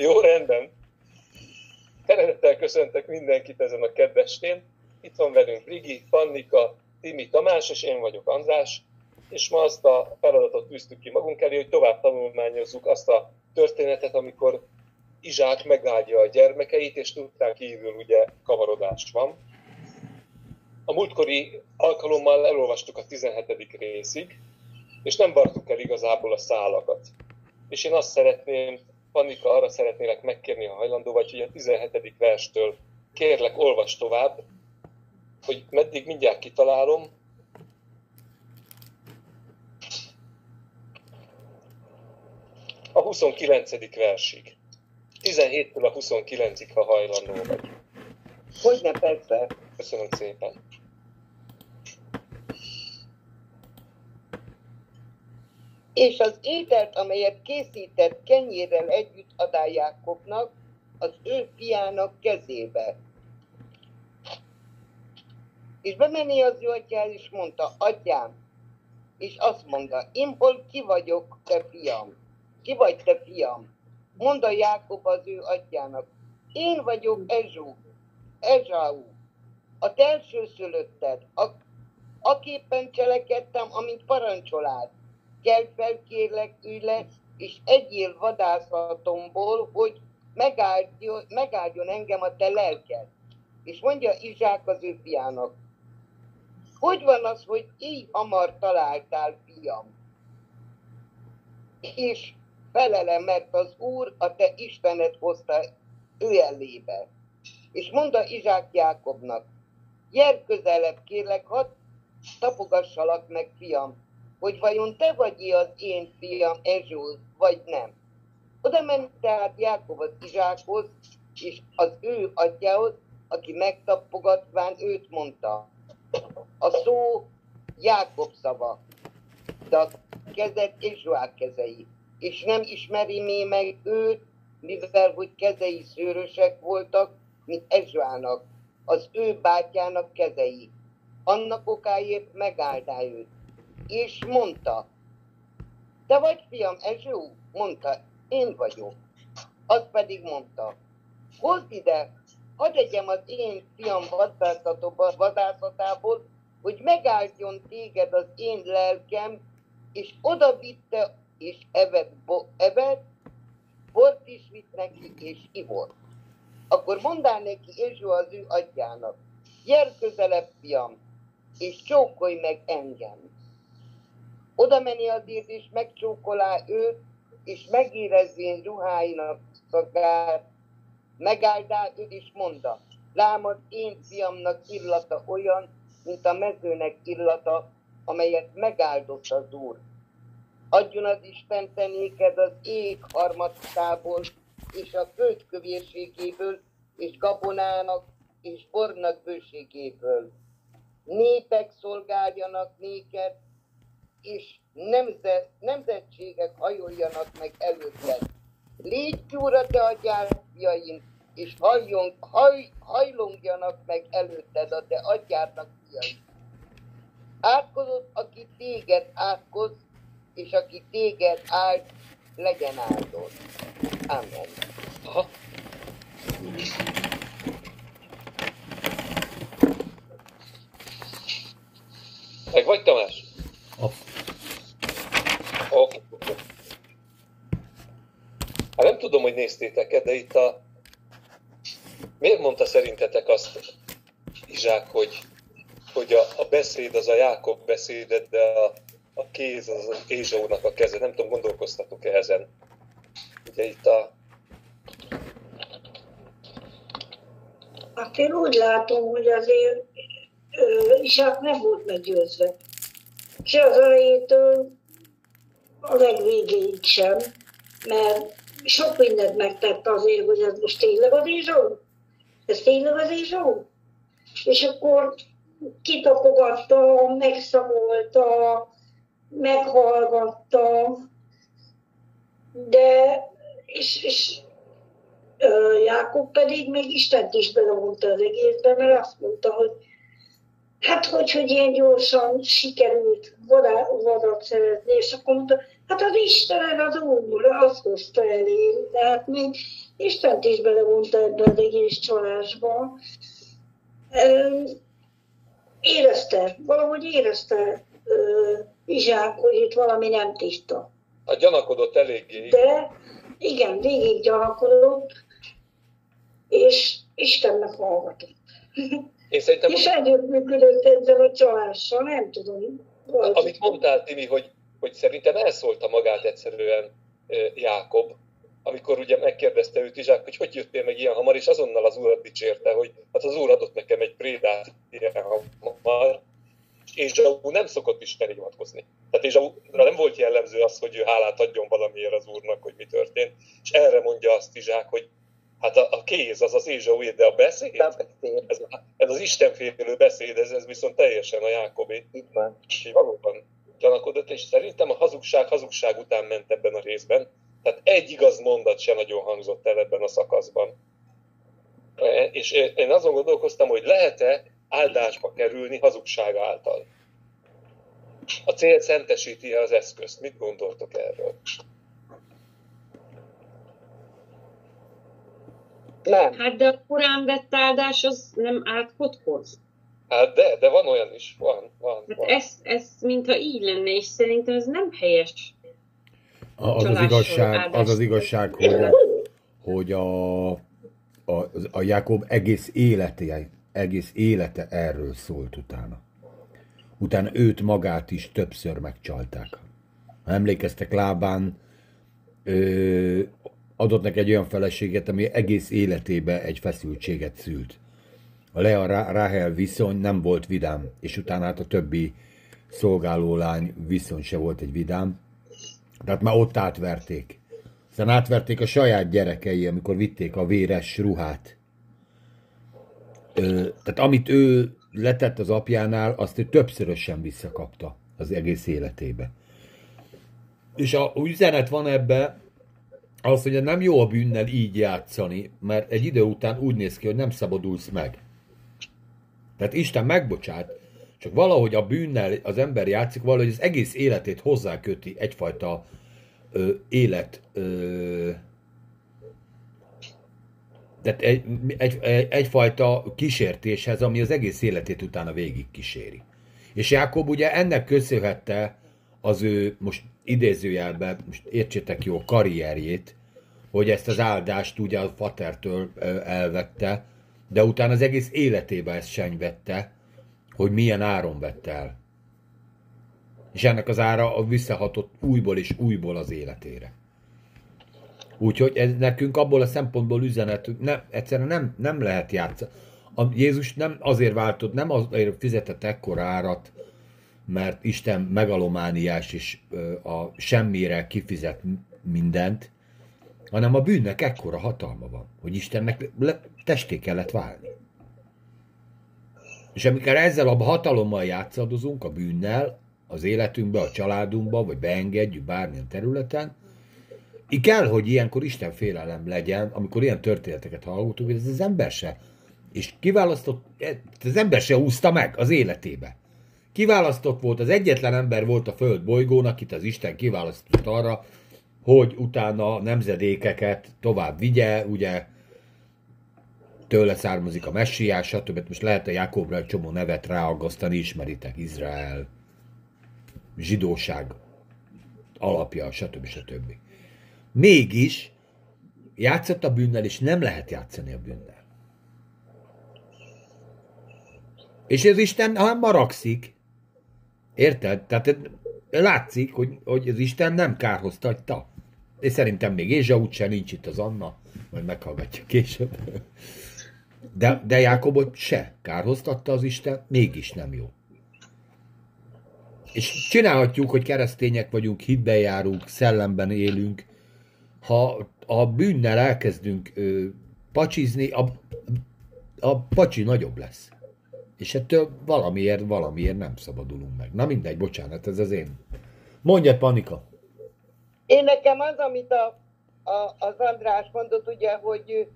Jó, rendben. Szeretettel köszöntök mindenkit ezen a kedvestén. Itt van velünk Rigi, Pannika, Timi Tamás, és én vagyok András, és ma azt a feladatot tűztük ki magunk elé, hogy tovább tanulmányozzuk azt a történetet, amikor Izsák megáldja a gyermekeit, és tudták kívül ugye kavarodás van. A múltkori alkalommal elolvastuk a 17. részig, és nem vartuk el igazából a szálakat. És én azt szeretném, Panika, arra szeretnélek megkérni, ha hajlandó vagy, hogy a 17. verstől kérlek, olvas tovább, hogy meddig mindjárt kitalálom. A 29. versig. 17-től a 29-ig, ha hajlandó vagy. Hogyne, persze. Köszönöm szépen. És az ételt, amelyet készített kenyérrel együtt adá Jákobnak, az ő fiának kezébe. És bemenni az ő atyára, és mondta, atyám, és azt mondta, én hol ki vagyok, te fiam? Ki vagy te fiam? Mondta Jákob az ő atyának, én vagyok Ezsó, Ezsáú, a te elsőszülötted, a, aképpen cselekedtem, amit parancsolád. Kell fel, kérlek, ülj le, és egyél vadászatomból, hogy megáldjon, megáldjon engem a te lelked. És mondja Izsák az ő fiának, hogy van az, hogy így hamar találtál, fiam? És felele, mert az Úr a te Istenet hozta ő elébe. És mondta Izsák Jákobnak, gyere közelebb, kérlek, hadd tapogassalak meg, fiam, hogy vajon te vagy az én fiam Ezsúl, vagy nem. Oda ment tehát Jákob az Izsákhoz, és az ő atyához, aki megtapogatván őt mondta. A szó Jákob szava, de a kezed Ezsuák kezei, és nem ismeri még meg őt, mivel hogy kezei szőrösek voltak, mint Ezsuának, az ő bátyának kezei. Annak okáért megáldá őt. És mondta, te vagy fiam, Ezsú? Mondta, én vagyok. Az pedig mondta, hozd ide, hadd egyem az én fiam vadászatából, hogy megáldjon téged az én lelkem, és oda vitte, és evett, bo, evett bort is vitt neki, és ivott. Akkor mondál neki Ezsó az ő atyának, gyere közelebb, fiam, és csókolj meg engem. Oda menni azért, és megcsókolá őt, és megérezvén ruháinak szakát, megáldá őt, és mondta, lám az én fiamnak illata olyan, mint a mezőnek illata, amelyet megáldott az Úr. Adjon az Isten te az ég harmadtából, és a föld kövérségéből, és gabonának, és bornak bőségéből. Népek szolgáljanak néked, és nemzet, nemzetségek hajoljanak meg előtted. Légy ki, ura, te a gyárfiaim, és hajjon, haj, hajlongjanak meg előtted a te atyádnak fiai. Átkozott, aki téged átkoz, és aki téged áld, legyen áldott. Amen. Aha. Meg vagy Tamás? Off. Okay. Hát nem tudom, hogy néztétek-e, de itt a... Miért mondta szerintetek azt Izsák, hogy, hogy a, a beszéd az a Jákob beszédet, de a, a kéz az az Ézsónak a keze. Nem tudom, gondolkoztatok-e ezen? Ugye itt a... Hát én úgy látom, hogy azért Isák nem volt meggyőzve. Se az elejétől a legvégéig sem, mert sok mindent megtett azért, hogy ez most tényleg az Ézsó? Ez tényleg az Ézsó? És akkor kitapogatta, megszamolta, meghallgatta, de és, és Jákob pedig még Istent is belemondta az egészben, mert azt mondta, hogy hát hogy, hogy ilyen gyorsan sikerült vadat szerezni, és akkor mondta, hát az Isten az Úr, azt hozta elé, tehát még Istent is belevonta ebbe az egész csalásba. Érezte, valahogy érezte Izsák, hogy itt valami nem tiszta. A gyanakodott eléggé. De igen, végig gyanakodott, és Istennek hallgatott. Én szerintem... És együttműködött ezzel a csalással, nem tudom. Amit mondtál, Timi, hogy, hogy szerintem elszólta magát egyszerűen Jákob, amikor ugye megkérdezte őt Izsák, hogy hogy jöttél meg ilyen hamar, és azonnal az úrat dicsérte, hogy hát az úr adott nekem egy prédát ilyen hamar, és Zsaú nem szokott Isten hivatkozni. Tehát Zsaúra nem volt jellemző az, hogy ő hálát adjon valamiért az úrnak, hogy mi történt, és erre mondja azt Izsák, hogy Hát a, a kéz az az Ézsaué, de a beszéd, ez, ez az istenfélő beszéd, ez, ez viszont teljesen a Jákobé. Itt van. És valóban gyanakodott, és szerintem a hazugság hazugság után ment ebben a részben. Tehát egy igaz mondat sem nagyon hangzott el ebben a szakaszban. E, és én azon gondolkoztam, hogy lehet-e áldásba kerülni hazugság által. A cél szentesíti az eszközt. Mit gondoltok erről? Nem. Hát de a korán vett áldás az nem átkothoz. Hát de, de van olyan is, van, van. Hát van. Ez, ez mintha így lenne, és szerintem ez nem helyes. Az az igazság, az az igazság, hogy, hogy a, a, a Jákob egész élete, egész élete erről szólt utána. Utána őt magát is többször megcsalták. Ha emlékeztek Lábán, ö, adott neki egy olyan feleséget, ami egész életébe egy feszültséget szült. A Lea Rahel viszony nem volt vidám, és utána hát a többi szolgálólány viszony se volt egy vidám. Tehát már ott átverték. Aztán átverték a saját gyerekei, amikor vitték a véres ruhát. Ö, tehát amit ő letett az apjánál, azt ő többszörösen visszakapta az egész életébe. És a üzenet van ebbe, az, hogy nem jó a bűnnel így játszani, mert egy idő után úgy néz ki, hogy nem szabadulsz meg. Tehát Isten megbocsát, csak valahogy a bűnnel az ember játszik, valahogy az egész életét hozzáköti egyfajta ö, élet ö, tehát egy, egy, egy, egyfajta kísértéshez, ami az egész életét utána végig kíséri. És Jákob ugye ennek köszönhette az ő, most idézőjelben, most értsétek jó, karrierjét, hogy ezt az áldást ugye a fatertől elvette, de utána az egész életében ezt senyvette, hogy milyen áron vette el. És ennek az ára visszahatott újból és újból az életére. Úgyhogy ez nekünk abból a szempontból üzenet, nem, egyszerűen nem, nem lehet játszani. A Jézus nem azért váltott, nem azért fizetett ekkora árat, mert Isten megalomániás és a semmire kifizet mindent, hanem a bűnnek ekkora hatalma van, hogy Istennek le, testé kellett válni. És amikor ezzel a hatalommal játszadozunk, a bűnnel, az életünkbe, a családunkba, vagy beengedjük bármilyen területen, így kell, hogy ilyenkor Isten félelem legyen, amikor ilyen történeteket hallgatunk, hogy ez az ember se, és kiválasztott, az ember se úszta meg az életébe. Kiválasztott volt, az egyetlen ember volt a föld bolygón, akit az Isten kiválasztott arra, hogy utána nemzedékeket tovább vigye, ugye tőle származik a messiás, stb. Most lehet a Jakobra egy csomó nevet ráaggasztani, ismeritek, Izrael, zsidóság alapja, stb. stb. Mégis játszott a bűnnel, és nem lehet játszani a bűnnel. És ez Isten, ha maragszik, Érted? Tehát látszik, hogy, hogy az Isten nem kárhoztatja. És szerintem még Ézsa úgyse nincs itt az Anna, majd meghallgatja később. De, de Jákobot se kárhoztatta az Isten, mégis nem jó. És csinálhatjuk, hogy keresztények vagyunk, hitben járunk, szellemben élünk. Ha a bűnnel elkezdünk ö, pacsizni, a, a pacsi nagyobb lesz. És ettől valamiért, valamiért nem szabadulunk meg. Na mindegy, bocsánat, ez az én. Mondja, Panika. Én nekem az, amit a, a, az András mondott, ugye, hogy,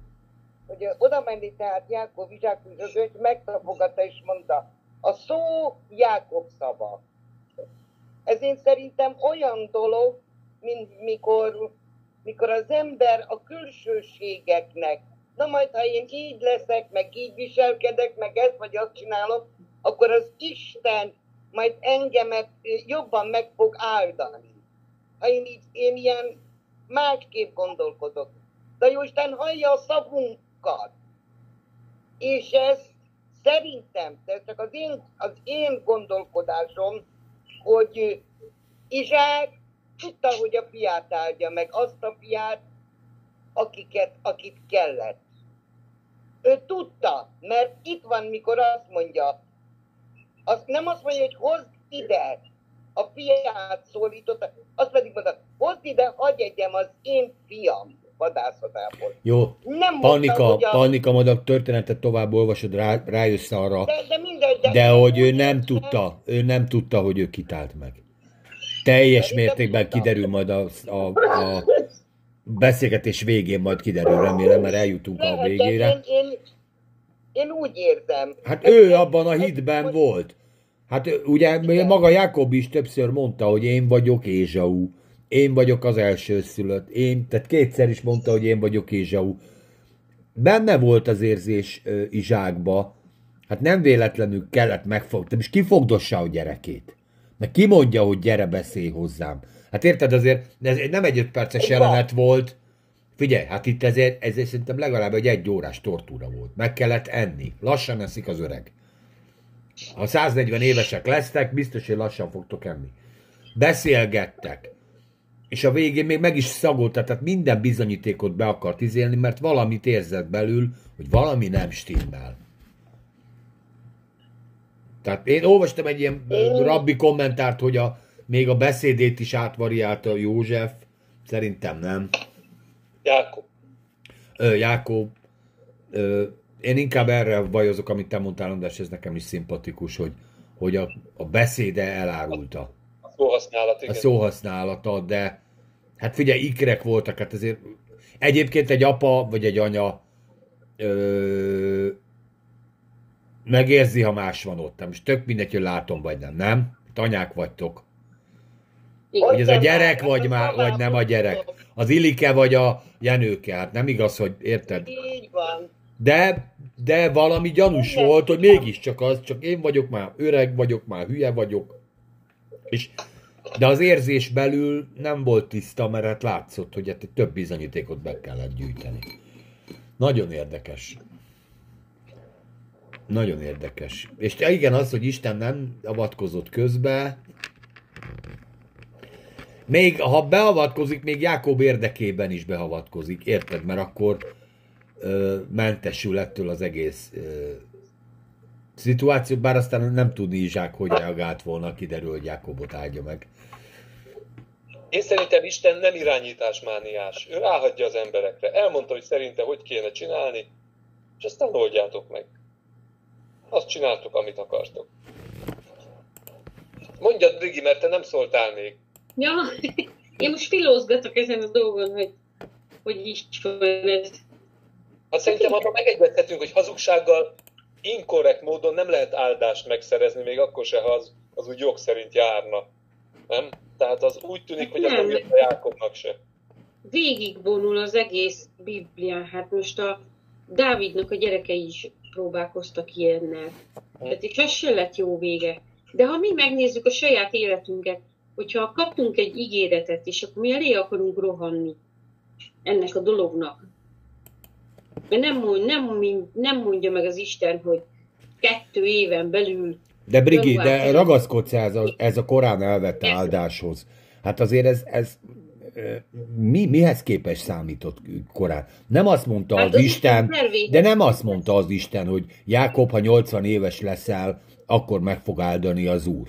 hogy oda menni, tehát Jákov Izsák és megtapogatta és mondta, A szó Jákob szava. Ez én szerintem olyan dolog, mint mikor, mikor az ember a külsőségeknek, na majd ha én így leszek, meg így viselkedek, meg ezt vagy azt csinálok, akkor az Isten majd engemet jobban meg fog áldani. Ha én, így, én ilyen másképp gondolkodok. De Isten hallja a szavunkat. És ez szerintem, ez csak az én, az én gondolkodásom, hogy Izsák tudta, hogy a fiát áldja meg, azt a fiát, akiket, akit kellett. Ő tudta, mert itt van, mikor azt mondja, az nem azt mondja, hogy hozd ide, a fiát szólította, azt pedig mondta, hozd ide, hagyj egyem az én fiam vadászatából. Jó, nem Panika, mondta, a... Panika, majd a történetet tovább olvasod, rá, rájössz arra, de, de, mindegy, de, de hogy ő nem tudta, ő nem tudta, hogy ő kitált meg. Teljes mértékben kiderül majd a, a, a beszélgetés végén majd kiderül, remélem, mert eljutunk a végére. Én, én, én úgy érzem. Hát ő abban a hitben volt. Hát ugye Igen. maga Jakob is többször mondta, hogy én vagyok Ézsau, én vagyok az elsőszülött, én, tehát kétszer is mondta, hogy én vagyok Ézsau. Benne volt az érzés uh, Izsákba, hát nem véletlenül kellett megfogni, és kifogdossa a gyerekét. Meg ki mondja, hogy gyere beszélj hozzám. Hát érted azért, ez nem egy öt perces jelenet volt, Figyelj, hát itt ezért, ezért szerintem legalább egy egy órás tortúra volt. Meg kellett enni. Lassan eszik az öreg. Ha 140 évesek lesztek, biztos, hogy lassan fogtok enni. Beszélgettek. És a végén még meg is szagolta, tehát minden bizonyítékot be akart izélni, mert valamit érzett belül, hogy valami nem stimmel. Tehát én olvastam egy ilyen rabbi kommentárt, hogy a, még a beszédét is átvariálta József. Szerintem nem. Jákob. Ö, Jákob. Ö, én inkább erre bajozok, amit te mondtál, András, ez nekem is szimpatikus, hogy, hogy a, a beszéde elárulta. A szóhasználat, igen. A szóhasználata, de hát figyelj, ikrek voltak, hát azért egyébként egy apa vagy egy anya ö, megérzi, ha más van ott. És tök mindegy, hogy látom vagy nem, nem? Tanyák vagytok. Hogy ez a gyerek, vagy, már, vagy nem a gyerek. Az Ilike, vagy a Jenőke. Hát nem igaz, hogy érted? Így van. De, de valami gyanús Igen. volt, hogy mégiscsak az, csak én vagyok már, öreg vagyok, már hülye vagyok. És, de az érzés belül nem volt tiszta, mert hát látszott, hogy hát több bizonyítékot be kellett gyűjteni. Nagyon érdekes. Nagyon érdekes. És igen, az, hogy Isten nem avatkozott közbe, még ha beavatkozik, még Jákob érdekében is beavatkozik, érted? Mert akkor ö, mentesül ettől az egész ö, szituáció, bár aztán nem tudni Izsák, hogy reagált volna, kiderül, hogy Jákobot áldja meg. Én szerintem Isten nem irányításmániás. Ő ráhagyja az emberekre. Elmondta, hogy szerinte hogy kéne csinálni, és aztán oldjátok meg. Azt csináltuk, amit akartok. Mondjad, Brigi, mert te nem szóltál még. Ja, én most filózgatok ezen a dolgon, hogy hogy is van ez. Hát szerintem abban megegyezhetünk, hogy hazugsággal inkorrekt módon nem lehet áldást megszerezni, még akkor se, ha az, az úgy jog szerint járna. Nem? Tehát az úgy tűnik, hogy nem. az a Jákobnak se. Végigbonul az egész Biblián. Hát most a Dávidnak a gyerekei is próbálkoztak ilyennel. Tehát itt ez se lett jó vége. De ha mi megnézzük a saját életünket, hogyha kaptunk egy ígéretet, és akkor mi elé akarunk rohanni ennek a dolognak. Mert nem, mond, nem, nem mondja meg az Isten, hogy kettő éven belül de Brigi, de ragaszkodsz ez a, ez a korán elvett áldáshoz. Hát azért ez, ez mi, mihez képes számított korán? Nem azt mondta hát az, az Isten, de nem azt mondta az Isten, hogy Jákob, ha 80 éves leszel, akkor meg fog áldani az Úr.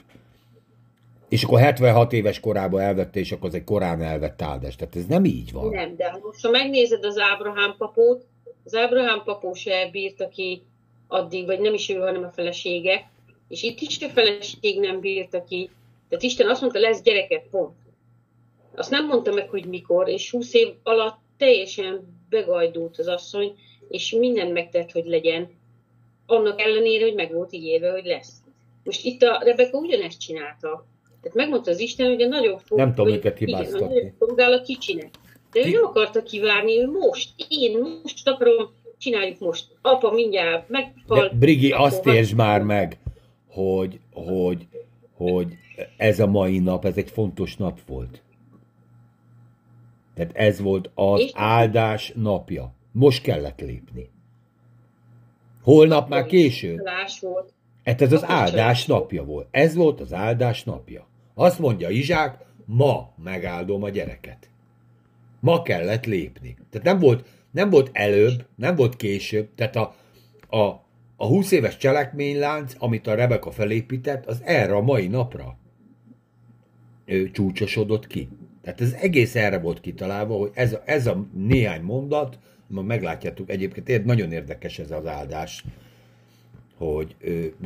És akkor 76 éves korában elvette, és akkor az egy korán elvett áldás. Tehát ez nem így van. Nem, de most ha megnézed az Ábrahám papót, az Ábrahám papó se bírta ki addig, vagy nem is ő, hanem a felesége, és itt is a feleség nem bírta ki. Tehát Isten azt mondta, lesz gyereket, pont. Azt nem mondta meg, hogy mikor, és 20 év alatt teljesen begajdult az asszony, és mindent megtett, hogy legyen, annak ellenére, hogy meg volt ígérve, hogy lesz. Most itt a Rebeka ugyanezt csinálta. Tehát megmondta az Isten, hogy a nagyon fog, Nem tudom őket hibáztatni. Igen, szolgál a kicsinek. De ő nem akarta kivárni, ő most, én most akarom, csináljuk most. Apa mindjárt meghal. De Brigi, azt értsd már meg, hogy, hogy, hogy ez a mai nap, ez egy fontos nap volt. Tehát ez volt az És? áldás napja. Most kellett lépni. Holnap már késő. Volt. Hát ez az áldás napja volt. Ez volt az áldás napja. Azt mondja Izsák, ma megáldom a gyereket. Ma kellett lépni. Tehát nem volt, nem volt előbb, nem volt később. Tehát a, a, a 20 éves cselekménylánc, amit a Rebeka felépített, az erre a mai napra ő, csúcsosodott ki. Tehát ez egész erre volt kitalálva, hogy ez a, ez a néhány mondat, ma meglátjátok, egyébként nagyon érdekes ez az áldás, hogy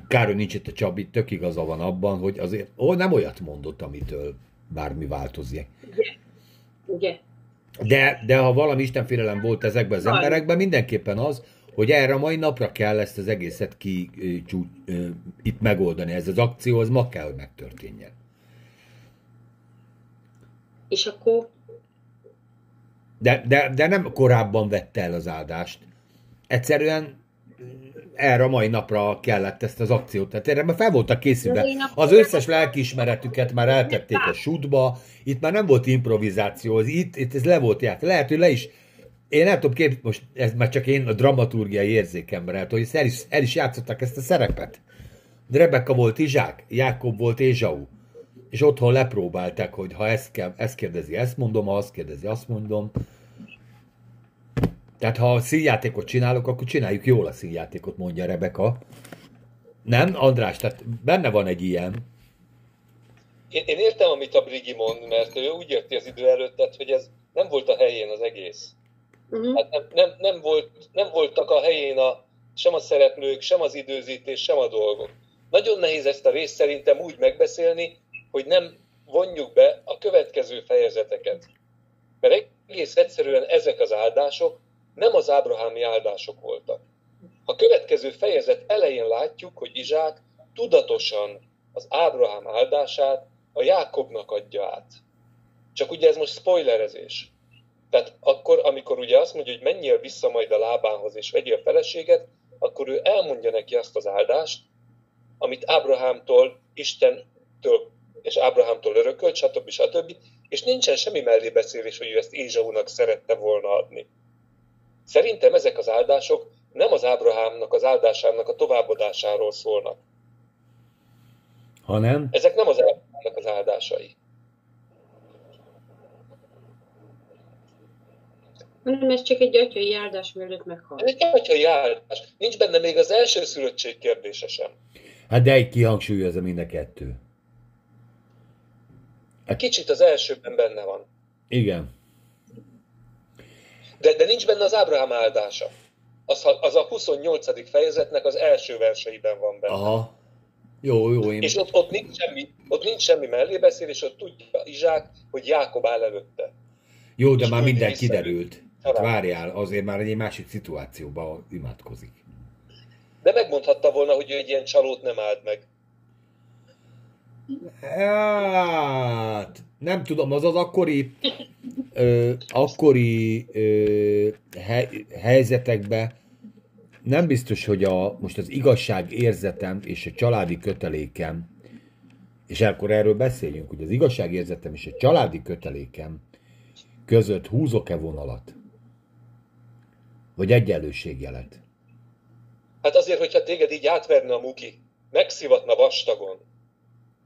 kár, hogy nincs itt a Csabi, tök igaza van abban, hogy azért ó, nem olyat mondott, amitől bármi változik. Ugye? Ugye? De, de ha valami istenfélelem volt ezekben az emberekben, mindenképpen az, hogy erre a mai napra kell ezt az egészet ki csú, itt megoldani. Ez az akció, az ma kell, hogy megtörténjen. És akkor... De, de, de nem korábban vette el az áldást. Egyszerűen erre a mai napra kellett ezt az akciót. Tehát erre már fel voltak készülve. Az összes lelkiismeretüket már eltették a sútba, itt már nem volt improvizáció, az itt, itt ez le volt járt. Lehet, hogy le is én nem tudom képzelni, most ez már csak én a dramaturgiai érzékemben lehet, hogy el is, el is játszották ezt a szerepet. Rebecca volt Izsák, Jákob volt Ézsau. És otthon lepróbálták, hogy ha ezt, kell, ezt kérdezi, ezt mondom, ha azt kérdezi, azt mondom. Tehát ha a színjátékot csinálok, akkor csináljuk jól a színjátékot, mondja Rebeka. Nem, András, tehát benne van egy ilyen. Én, én értem, amit a Brigi mond, mert ő úgy érti az idő előttet, hogy ez nem volt a helyén az egész. Uh-huh. Hát nem, nem, nem, volt, nem voltak a helyén a, sem a szereplők, sem az időzítés, sem a dolgok. Nagyon nehéz ezt a részt szerintem úgy megbeszélni, hogy nem vonjuk be a következő fejezeteket. Mert egész egyszerűen ezek az áldások nem az ábrahámi áldások voltak. A következő fejezet elején látjuk, hogy Izsák tudatosan az Ábrahám áldását a Jákobnak adja át. Csak ugye ez most spoilerezés. Tehát akkor, amikor ugye azt mondja, hogy menjél vissza majd a lábához és vegyél feleséget, akkor ő elmondja neki azt az áldást, amit Ábrahámtól, Istentől és Ábrahámtól örökölt, stb. stb. És nincsen semmi mellébeszélés, hogy ő ezt Ézsaunak szerette volna adni. Szerintem ezek az áldások nem az Ábrahámnak az áldásának a továbbadásáról szólnak. Hanem? Ezek nem az Ábrahámnak az áldásai. Hanem ez csak egy atyai áldás, mielőtt meghal. Ez egy atyai áldás. Nincs benne még az első szülöttség kérdése sem. Hát de egy kihangsúlyozza mind a kettő. Kicsit az elsőben benne van. Igen. De, de nincs benne az Ábrahám áldása. Az, az a 28. fejezetnek az első verseiben van benne. Aha. Jó, jó. Én... És ott, ott, nincs semmi, ott nincs semmi mellébeszélés, ott tudja Izsák, hogy Jákob áll előtte. Jó, de és már minden kiderült. Hát várjál, azért már egy másik szituációban imádkozik. De megmondhatta volna, hogy ő egy ilyen csalót nem állt meg. Hát, nem tudom, az az akkori, ö, akkori ö, he, helyzetekben nem biztos, hogy a, most az igazság érzetem és a családi kötelékem, és akkor erről beszéljünk, hogy az igazság érzetem és a családi kötelékem között húzok-e vonalat? Vagy egyenlőségjelet? Hát azért, hogyha téged így átverne a muki, megszivatna vastagon,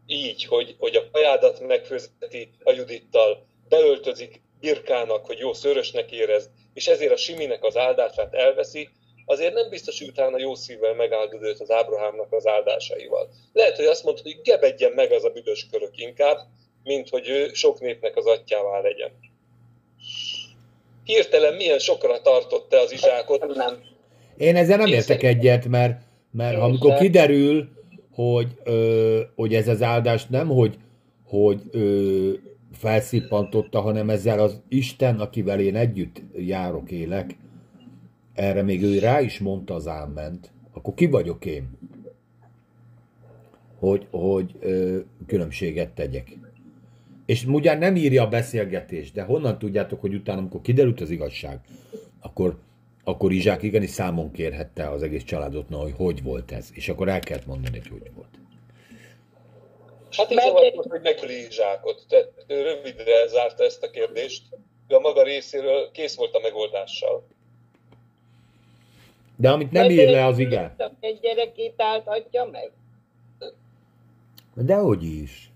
így, hogy, hogy a kajádat megfőzeti a Judittal, beöltözik Birkának, hogy jó szörösnek érez, és ezért a Siminek az áldását elveszi, azért nem biztos, hogy utána jó szívvel megáldod őt az Ábrahámnak az áldásaival. Lehet, hogy azt mondta, hogy gebedjen meg az a büdös körök inkább, mint hogy ő sok népnek az atyává legyen. Hirtelen milyen sokra tartott te az izsákot? Nem. Én ezzel nem értek egyet, mert, mert amikor kiderül, hogy, ö, hogy ez az áldás nem, hogy, hogy ö, felszippantotta, hanem ezzel az Isten, akivel én együtt járok, élek, erre még ő rá is mondta az áment, akkor ki vagyok én? hogy, hogy ö, különbséget tegyek. És ugyan nem írja a beszélgetést, de honnan tudjátok, hogy utána, amikor kiderült az igazság, akkor, akkor Izsák igenis számon kérhette az egész családot, na, hogy hogy volt ez. És akkor el kellett mondani, hogy hogy volt. Hát így zavart, hogy megöli Izsákot. Tehát rövidre zárta ezt a kérdést, de a maga részéről kész volt a megoldással. De amit nem ír le az igen. Egy gyerekét áltatja meg? Dehogy is.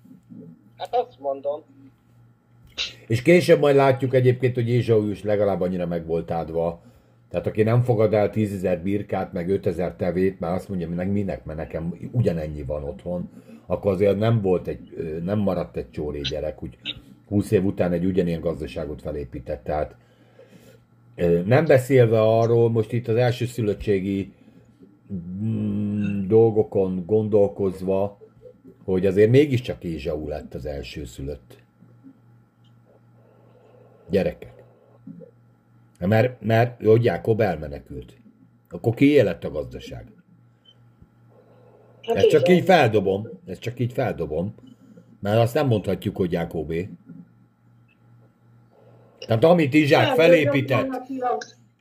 Hát azt mondom. És később majd látjuk egyébként, hogy Ézsau is legalább annyira meg volt adva. Tehát aki nem fogad el tízezer birkát, meg 5000 tevét, már azt mondja, hogy minek, mert nekem ugyanennyi van otthon, akkor azért nem volt egy, nem maradt egy csóré gyerek, úgy 20 év után egy ugyanilyen gazdaságot felépített. Tehát nem beszélve arról, most itt az első szülöttségi mm, dolgokon gondolkozva, hogy azért mégiscsak Ézsau lett az első szülött. Gyerekek. Mert, mert hogy Jákob elmenekült. Akkor ki lett a gazdaság? Hát ezt csak így feldobom. Ezt csak így feldobom. Mert azt nem mondhatjuk, hogy Jákobé. Tehát amit Izsák felépített,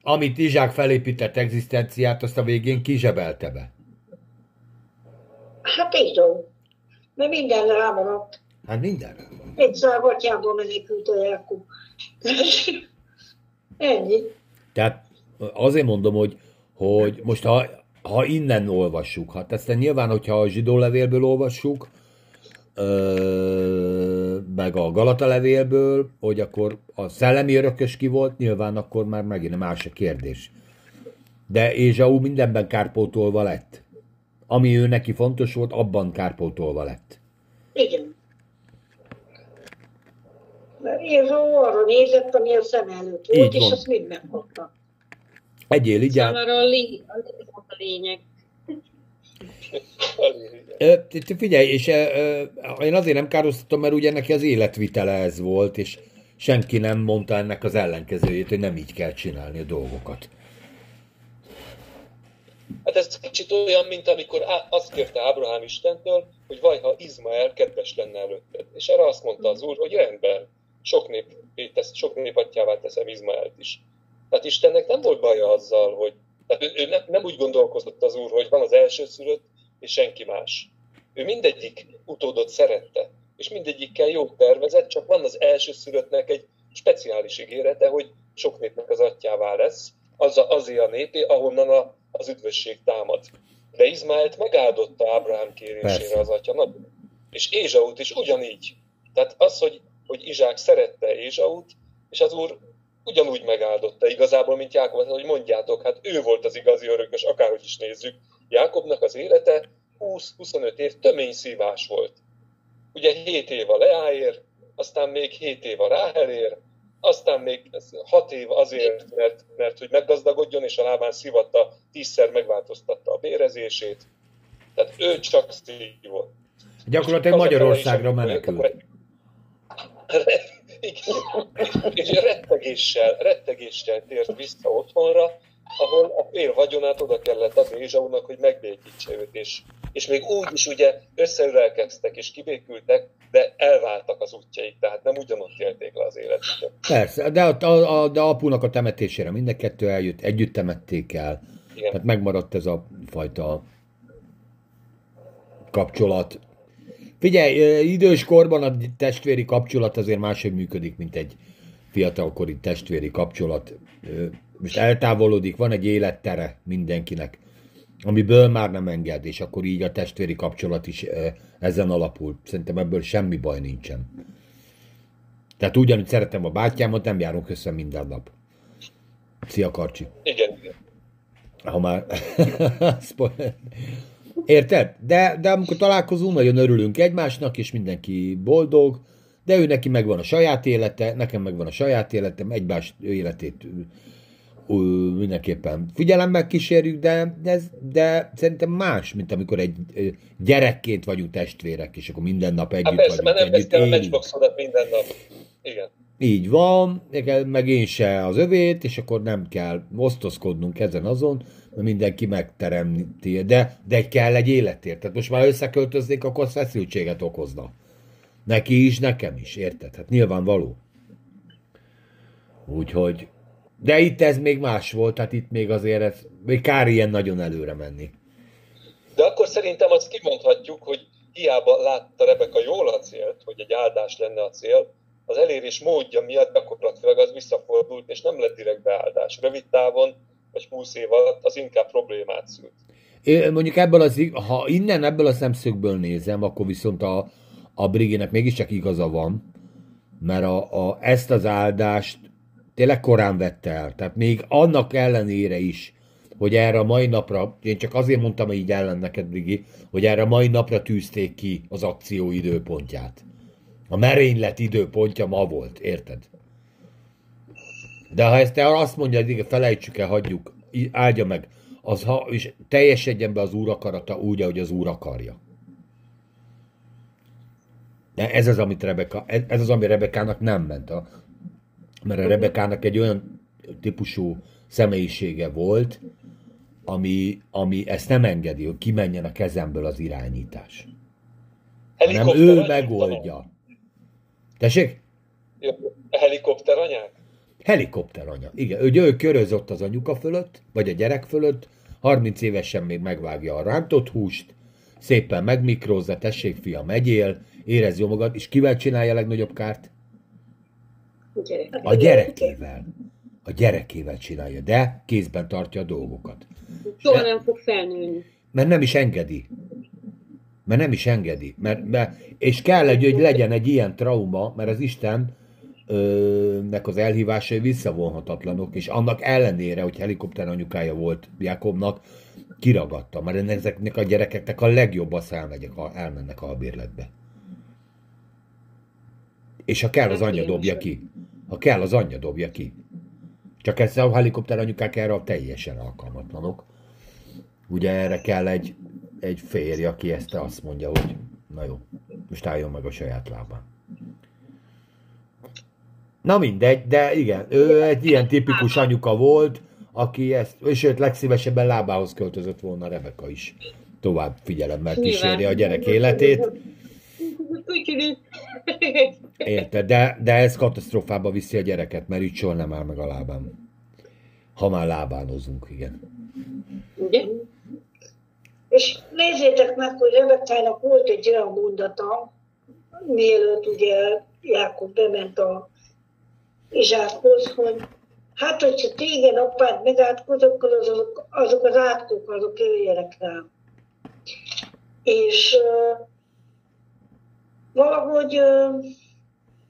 amit Izsák felépített egzisztenciát, azt a végén kizsebelte be. Hát így van. Mert minden rámaradt. Hát minden Egyszer atyából menekült a Jákob. Ennyi. Tehát azért mondom, hogy, hogy most ha, ha innen olvassuk, hát ezt nyilván, hogyha a zsidó levélből olvassuk, meg a Galata levélből, hogy akkor a szellemi örökös ki volt, nyilván akkor már megint más a kérdés. De Ézsau mindenben kárpótolva lett. Ami ő neki fontos volt, abban kárpótolva lett. Igen. Ézsau arra nézett, ami a szem előtt volt, Így és azt mind megkapta. Egyél, így Számára a, lé- a lényeg. Figyelj, és én azért nem károztatom, mert ugye neki az életvitele ez volt, és senki nem mondta ennek az ellenkezőjét, hogy nem így kell csinálni a dolgokat. Hát ez kicsit olyan, mint amikor azt kérte Ábrahám Istentől, hogy vaj, ha Izmael kedves lenne előtted. És erre azt mondta az úr, hogy rendben, sok nép, tesz, sok nép atyává teszem Izmaelt is. Tehát Istennek nem volt baja azzal, hogy tehát ő, ő nem, nem úgy gondolkozott az úr, hogy van az első szülött, és senki más. Ő mindegyik utódot szerette, és mindegyikkel jó tervezett, csak van az első szülöttnek egy speciális ígérete, hogy sok népnek az atyává lesz, az a, azért a népé, ahonnan a, az üdvösség támad. De Izmaelt megáldotta Ábrahám kérésére Persze. az atya. Na, és Ézsaut is ugyanígy. Tehát az, hogy, hogy Izsák szerette Ézsaut, és az úr ugyanúgy megáldotta igazából, mint Jákob, hogy mondjátok, hát ő volt az igazi örökös, akárhogy is nézzük. Jákobnak az élete 20-25 év tömény szívás volt. Ugye 7 év a Leáér, aztán még 7 év a Ráhelér, aztán még 6 év azért, mert, mert hogy meggazdagodjon, és a lábán szivatta, tízszer megváltoztatta a bérezését. Tehát ő csak szívott. Gyakorlatilag Magyarországra menekült. És rettegéssel, rettegéssel tért vissza otthonra, ahol a fél vagyonát oda kellett adni Ézsaunak, hogy megbékítse őt, és, és még úgy is ugye összeürelkeztek és kibékültek, de elváltak az útjaik, tehát nem ugyanott élték le az életüket. Persze, de, a, a, a, de apunak a temetésére mind kettő eljött, együtt temették el, Igen. tehát megmaradt ez a fajta kapcsolat. Figyelj, idős korban a testvéri kapcsolat azért máshogy működik, mint egy fiatalkori testvéri kapcsolat most eltávolodik, van egy élettere mindenkinek, amiből már nem enged, és akkor így a testvéri kapcsolat is ezen alapul. Szerintem ebből semmi baj nincsen. Tehát ugyanúgy szeretem a bátyámat, nem járunk össze minden nap. Szia, Karcsi. Igen, igen. Ha már... Érted? De, de amikor találkozunk, nagyon örülünk egymásnak, és mindenki boldog, de ő neki megvan a saját élete, nekem megvan a saját életem, egymás életét mindenképpen figyelemmel kísérjük, de, de, de szerintem más, mint amikor egy gyerekként vagyunk testvérek, és akkor minden nap együtt hát persze, vagyunk. Persze, mert nem kezdtem a minden nap. Igen. így van, meg én se az övét, és akkor nem kell osztozkodnunk ezen azon, mindenki megteremti, de, de kell egy életért. Tehát most már összeköltöznék, akkor feszültséget okozna. Neki is, nekem is, érted? Hát nyilvánvaló. Úgyhogy, de itt ez még más volt, tehát itt még azért ez, még kár ilyen nagyon előre menni. De akkor szerintem azt kimondhatjuk, hogy hiába látta Rebeka jól a célt, hogy egy áldás lenne a cél, az elérés módja miatt gyakorlatilag az visszafordult, és nem lett direkt beáldás. Rövid távon, vagy 20 év alatt az inkább problémát szült. Én mondjuk ebből az, ha innen ebből a szemszögből nézem, akkor viszont a, a Brigének mégiscsak igaza van, mert a, a, ezt az áldást tényleg korán vette el. Tehát még annak ellenére is, hogy erre a mai napra, én csak azért mondtam így ellen neked, Brigi, hogy erre a mai napra tűzték ki az akció időpontját. A merénylet időpontja ma volt, érted? De ha ezt te azt mondja, hogy felejtsük el, hagyjuk, áldja meg, az ha, és teljesedjen be az úr akarata úgy, ahogy az úr akarja. De ez az, amit Rebeka, ez az, ami Rebekának nem ment. A, mert a Rebekának egy olyan típusú személyisége volt, ami, ami ezt nem engedi, hogy kimenjen a kezemből az irányítás. Nem ő megoldja. Tessék? Helikopter anyák? Helikopter anya. Igen, ő, ő körözött az anyuka fölött, vagy a gyerek fölött, 30 évesen még megvágja a rántott húst, szépen megmikrózza, tessék fiam, megyél, érez jó magad, és kivel csinálja a legnagyobb kárt? A gyerekével. A gyerekével csinálja, de kézben tartja a dolgokat. Soha nem fog felnőni. Mert nem is engedi. Mert nem is engedi. Mert, mert, és kell, egy, hogy legyen egy ilyen trauma, mert az Isten nek az elhívásai visszavonhatatlanok, és annak ellenére, hogy helikopter anyukája volt Jakobnak, kiragadta, mert ezeknek a gyerekeknek a legjobb az elmegyek, elmennek a bérletbe. És ha kell, az anyja dobja ki. Ha kell, az anyja dobja ki. Csak ezt a helikopter anyukák erre teljesen alkalmatlanok. Ugye erre kell egy, egy férj, aki ezt azt mondja, hogy na jó, most álljon meg a saját lábán. Na mindegy, de igen, ő egy ilyen tipikus anyuka volt, aki ezt, és őt legszívesebben lábához költözött volna Rebeka is. Tovább figyelemmel kíséri a gyerek életét. Érted, de, de ez katasztrofába viszi a gyereket, mert így soha nem áll meg a lábán. Ha már lábánozunk, igen. Igen. És nézzétek meg, hogy Rebekának volt egy olyan mondata, mielőtt ugye Jákob bement a Izsákhoz, hogy hát, hogyha téged apád megátkoz, akkor azok, azok az átkok, azok jöjjenek rám. És uh, valahogy uh,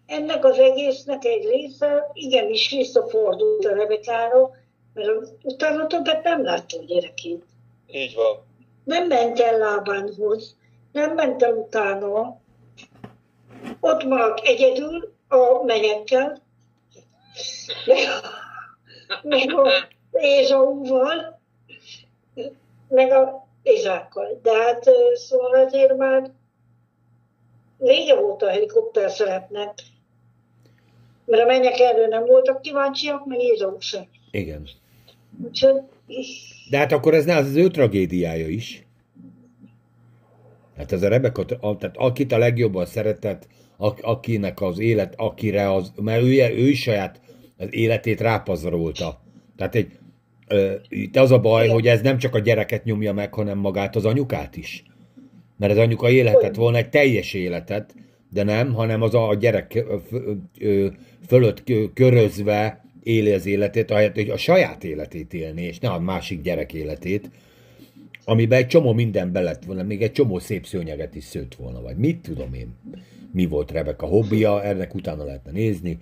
ennek az egésznek egy része igenis visszafordult a Rebekára, mert utána többet nem látta a gyerekét. Így van. Nem ment el lábánhoz, nem ment el utána, ott maradt egyedül a menyekkel, meg a Ézsauval, meg a Izsákkal. De hát szóval azért már vége volt a helikopter szerepnek, mert a mennyek erről nem voltak kíváncsiak, meg Ézsau sem. Igen. Úgyhogy... De hát akkor ez ne az, az ő tragédiája is. Hát ez a Rebeka, tehát akit a legjobban szeretett, akinek az élet, akire az, mert ő, ő is saját az életét rápazarolta. Tehát egy, ö, itt az a baj, hogy ez nem csak a gyereket nyomja meg, hanem magát az anyukát is. Mert az anyuka életet volna egy teljes életet, de nem, hanem az a gyerek fölött körözve éli az életét, ahelyett, hogy a saját életét élni, és ne a másik gyerek életét, amiben egy csomó minden belett volna, még egy csomó szép szőnyeget is szőtt volna, vagy mit tudom én, mi volt Rebeka hobbija, ennek utána lehetne nézni,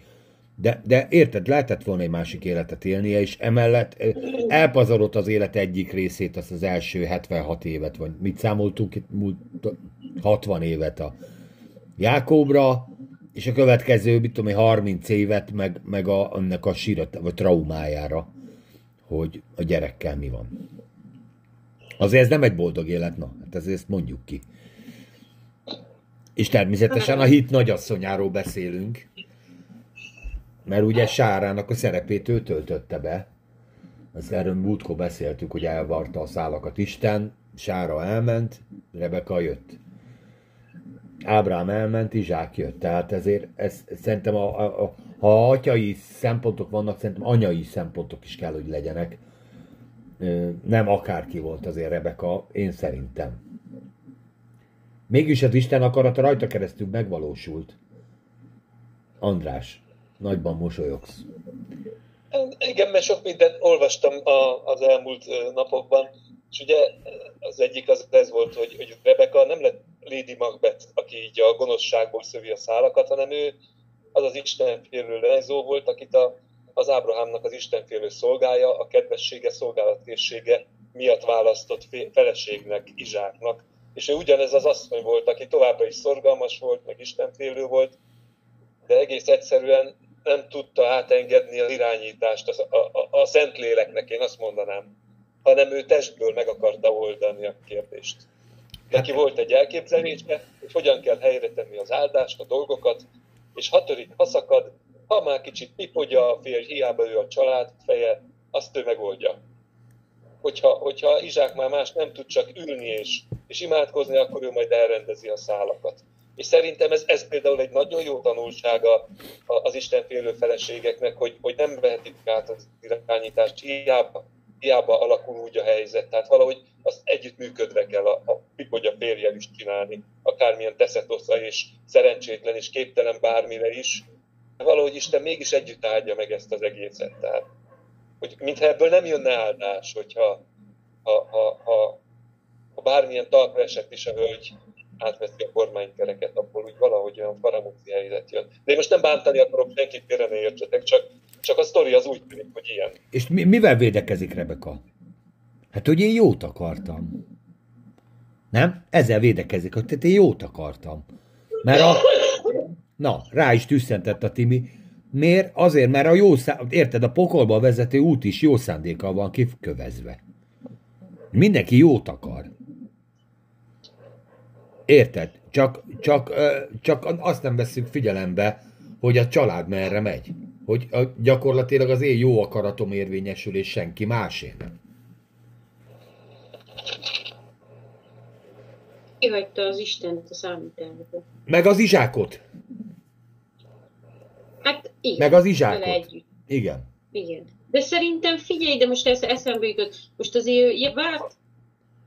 de, de érted, lehetett volna egy másik életet élnie, és emellett elpazarolt az élet egyik részét, azt az első 76 évet, vagy mit számoltunk itt, múlt 60 évet a Jákóbra, és a következő, mit tudom 30 évet, meg, meg a, annak a sírat, vagy traumájára, hogy a gyerekkel mi van. Azért ez nem egy boldog élet, na, hát ezért ezt mondjuk ki. És természetesen a hit nagyasszonyáról beszélünk, Mert ugye Sárának a szerepét ő töltötte be. Ezt erről múltkor beszéltük, hogy elvarta a szálakat Isten, Sára elment, Rebeka jött. Ábrám elment, Izsák jött. Tehát ezért ez, szerintem a, a, a, ha atyai szempontok vannak, szerintem anyai szempontok is kell, hogy legyenek. Nem akárki volt azért Rebeka, én szerintem. Mégis az Isten akarata rajta keresztül megvalósult. András, nagyban mosolyogsz. Igen, mert sok mindent olvastam a, az elmúlt napokban, és ugye az egyik az ez volt, hogy, hogy Rebecca nem lett Lady Macbeth, aki így a gonoszságból szövi a szálakat, hanem ő az az istenfélő lejzó volt, akit a, az Ábrahámnak az istenfélő szolgája, a kedvessége, szolgálatkészsége miatt választott feleségnek, Izsáknak. És ő ugyanez az asszony volt, aki továbbra is szorgalmas volt, meg istenfélő volt, de egész egyszerűen nem tudta átengedni az irányítást a, a, a Szentléleknek, én azt mondanám, hanem ő testből meg akarta oldani a kérdést. Neki volt egy elképzelése, hogy hogyan kell helyre tenni az áldást, a dolgokat, és ha törik, ha szakad, ha már kicsit pipogja a férj, hiába ő a család feje, azt ő megoldja. Hogyha, hogyha Izsák már más nem tud csak ülni és, és imádkozni, akkor ő majd elrendezi a szálakat. És szerintem ez, ez például egy nagyon jó tanulsága az Istenfélő feleségeknek, hogy, hogy nem vehetik át az irányítást, hiába, hiába alakul úgy a helyzet. Tehát valahogy azt együttműködve kell a, a pipogya férjel is csinálni, akármilyen teszetosza és szerencsétlen és képtelen bármire is. Valahogy Isten mégis együtt áldja meg ezt az egészet. Tehát, hogy mintha ebből nem jönne áldás, hogyha ha, ha, ha, ha bármilyen talpra esett is a hölgy, átveszi a kormánykereket, akkor úgy valahogy olyan faramúci helyzet jön. De én most nem bántani akarok senkit, félre ne értsetek, csak, csak a sztori az úgy tűnik, hogy ilyen. És mi, mivel védekezik Rebeka? Hát, hogy én jót akartam. Nem? Ezzel védekezik, hogy én jót akartam. Mert a... Na, rá is tüsszentett a Timi. Miért? Azért, mert a jó szá... Érted, a pokolba vezető út is jó szándékkal van kikövezve. Mindenki jót akar. Érted? Csak, csak, csak azt nem veszük figyelembe, hogy a család merre megy. Hogy a, gyakorlatilag az én jó akaratom érvényesül, és senki másé nem. Kihagyta az Istent a számításba. Meg az izsákot. Hát igen. Meg az izsákot. Igen. Igen. De szerintem figyelj, de most ez eszembe jutott, most azért várt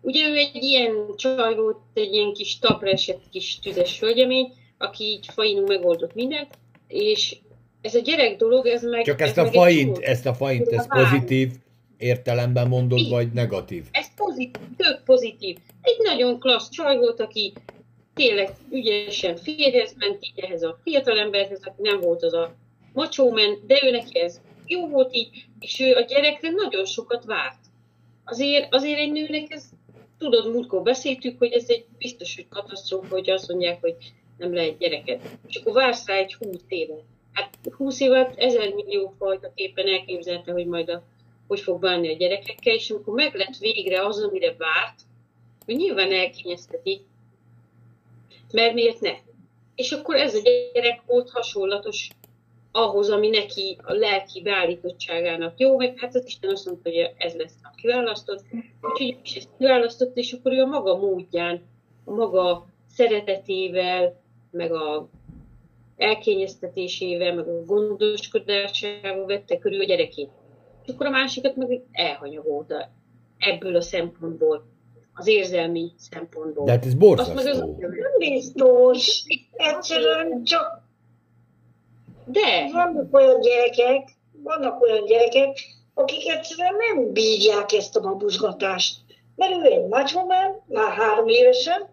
Ugye ő egy ilyen csaj volt, egy ilyen kis tapra esett kis tüzes hölgyemény, aki így fainul megoldott mindent, és ez a gyerek dolog, ez meg... Csak ezt, ez a, faint, ezt a faint, ez pozitív értelemben mondod, így, vagy negatív? Ez pozitív, tök pozitív. Egy nagyon klassz csaj volt, aki tényleg ügyesen férjhez ment, így ehhez a fiatalemberhez, aki nem volt az a macsómen, de ő neki ez jó volt így, és ő a gyerekre nagyon sokat várt. Azért, azért egy nőnek ez tudod, múltkor beszéltük, hogy ez egy biztos, hogy katasztrófa, hogy azt mondják, hogy nem lehet gyereket. És akkor vársz rá egy húsz évet. Hát húsz évet ezer millió fajta képen elképzelte, hogy majd a, hogy fog bánni a gyerekekkel, és amikor meg lett végre az, amire várt, hogy nyilván elkényezteti, mert miért ne? És akkor ez a gyerek volt hasonlatos ahhoz, ami neki a lelki beállítottságának jó, meg hát az Isten azt mondta, hogy ez lesz a kiválasztott, úgyhogy is ezt kiválasztott, és akkor ő a maga módján, a maga szeretetével, meg a elkényeztetésével, meg a gondoskodásával vette körül a gyerekét. És akkor a másikat meg elhanyagolta ebből a szempontból, az érzelmi szempontból. De hát ez borzasztó. Azt meg az... Nem biztos. Egyszerűen csak de! Vannak olyan gyerekek, vannak olyan gyerekek, akik egyszerűen nem bírják ezt a babusgatást. Mert ő egy nagyhomen, már három évesen,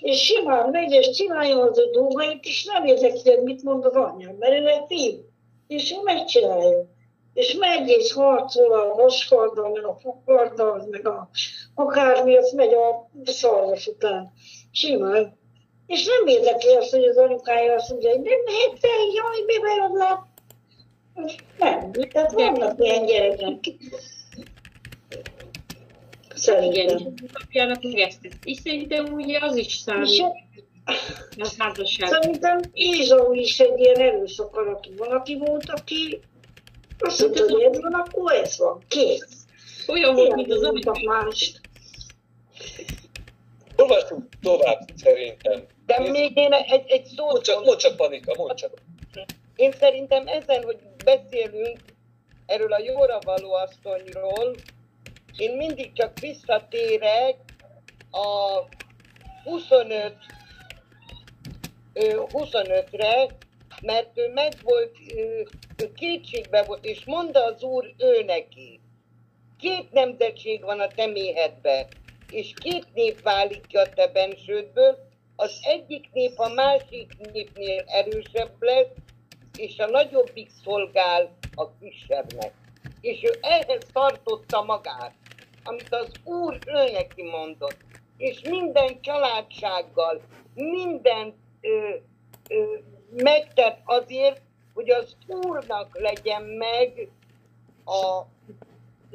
és simán megy, és csinálja az a dolgait, és nem érdekli, hogy mit mond az anyja, mert ő egy fiú. És ő megcsinálja. És megy és harcol a vaskarddal, meg a fokarddal, meg a akármi, az megy a szarvas után. Simán. És nem érdekli azt, hogy az anyukája azt mondja, hogy nem mehet fel, jaj, mi bajod lett. Nem, tehát vannak ilyen gyerekek. Szerintem. Apjának meg ezt. És szerintem ugye az is számít. Szerintem Ézsau is egy ilyen erős akaratú valaki volt, aki azt mondta, hogy ez van, akkor ez van. Kész. Olyan volt, mint az amit mást. Olvasunk tovább szerintem. De még én egy, egy szót... Mondd csak, mondd csak Panika, mondd csak. Én szerintem ezen, hogy beszélünk erről a jóra való asszonyról, én mindig csak visszatérek a 25 25-re, mert ő meg volt, ő kétségbe volt, és mondta az úr ő neki. Két nemzetség van a te méhedben, és két nép válik ki a te bensődből, az egyik nép a másik népnél erősebb lesz, és a nagyobbik szolgál a kisebbnek. És ő ehhez tartotta magát, amit az Úr ő neki mondott. És minden családsággal, minden ö, megtett azért, hogy az Úrnak legyen meg a,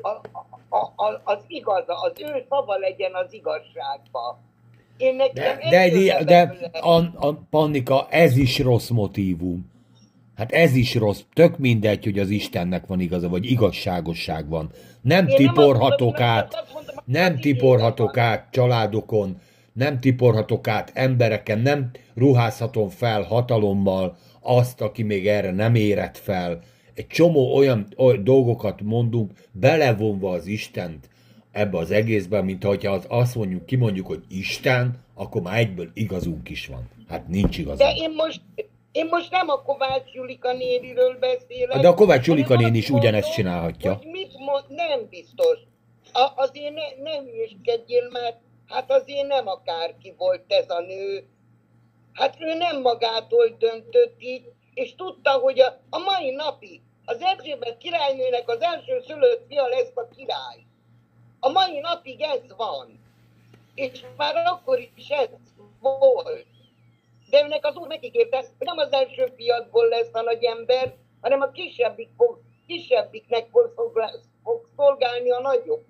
a, a, a, az igaza, az ő szava legyen az igazságba. Én de, de, de, de a, a Pannika, ez is rossz motívum. Hát ez is rossz. Tök mindegy, hogy az Istennek van igaza, vagy igazságosság van. Nem Én tiporhatok nem át, mondom, nem tiporhatok át családokon, nem tiporhatok át embereken, nem ruházhatom fel hatalommal azt, aki még erre nem érett fel. Egy csomó olyan, olyan dolgokat mondunk, belevonva az Istent ebbe az egészben, mint hogyha azt mondjuk, kimondjuk, hogy Isten, akkor már egyből igazunk is van. Hát nincs igazunk. De én most, én most nem a Kovács Julika néniről beszélek. De a Kovács Julika néni is ugyanezt csinálhatja. Hogy mit mond, nem biztos. A, azért ne, nem ügyeskedjél, mert hát azért nem akárki volt ez a nő. Hát ő nem magától döntött így, és tudta, hogy a, a mai napi az Erzsébet királynőnek az első szülött fia lesz a király. A mai napig ez van. És már akkor is ez volt. De önnek az úr megígérte, hogy nem az első fiatból lesz a nagy ember, hanem a kisebbik fog, kisebbiknek fog, fog szolgálni a nagyobb.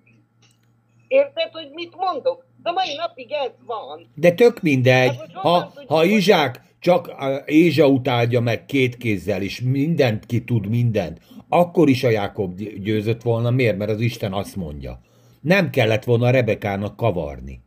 Érted, hogy mit mondok? De mai napig ez van. De tök mindegy. Hát, ha, ha Izsák csak Ézsaut áldja meg két kézzel, és mindent ki tud mindent, akkor is a Jákob győzött volna. Miért? Mert az Isten azt mondja. Nem kellett volna Rebekának kavarni.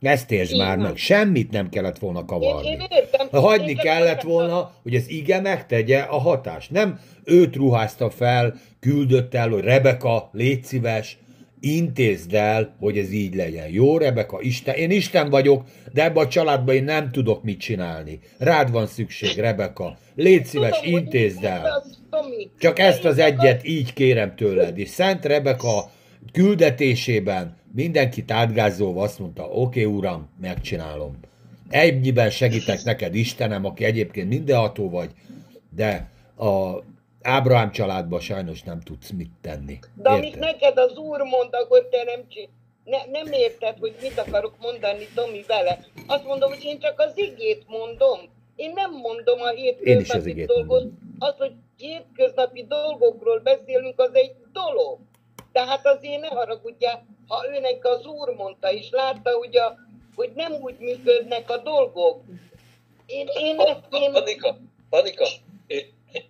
Ezt értsd már meg. Semmit nem kellett volna kavarni. Én, én értem. Hagyni én kellett volna, hogy az ige megtegye a hatást. Nem őt ruházta fel, küldött el, hogy Rebeka, légy szíves, intézd el, hogy ez így legyen. Jó, Rebeka, Isten, én Isten vagyok, de ebbe a családban én nem tudok mit csinálni. Rád van szükség, Rebeka. Légy szíves, intézd el. Csak ezt az egyet így kérem tőled. És Szent Rebeka küldetésében mindenki átgázolva azt mondta, oké okay, uram, megcsinálom. Egyben segítek neked Istenem, aki egyébként mindenható vagy, de a Ábrahám családban sajnos nem tudsz mit tenni. De Érted? amit neked az úr mond, akkor te nem ne, nem érted, hogy mit akarok mondani, Tomi, vele. Azt mondom, hogy én csak az igét mondom. Én nem mondom a hétköznapi dolgot. Az, hogy hétköznapi dolgokról beszélünk, az egy dolog. Tehát azért ne haragudjál, ha őnek az úr mondta, és látta, hogy, a, hogy nem úgy működnek a dolgok. Én, én, én... Panika, Panika,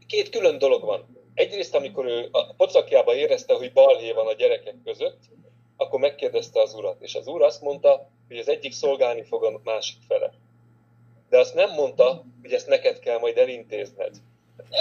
két külön dolog van. Egyrészt, amikor ő a pocakjába érezte, hogy balhé van a gyerekek között, akkor megkérdezte az urat, és az úr azt mondta, hogy az egyik szolgálni fog a másik fele. De azt nem mondta, hogy ezt neked kell majd elintézned.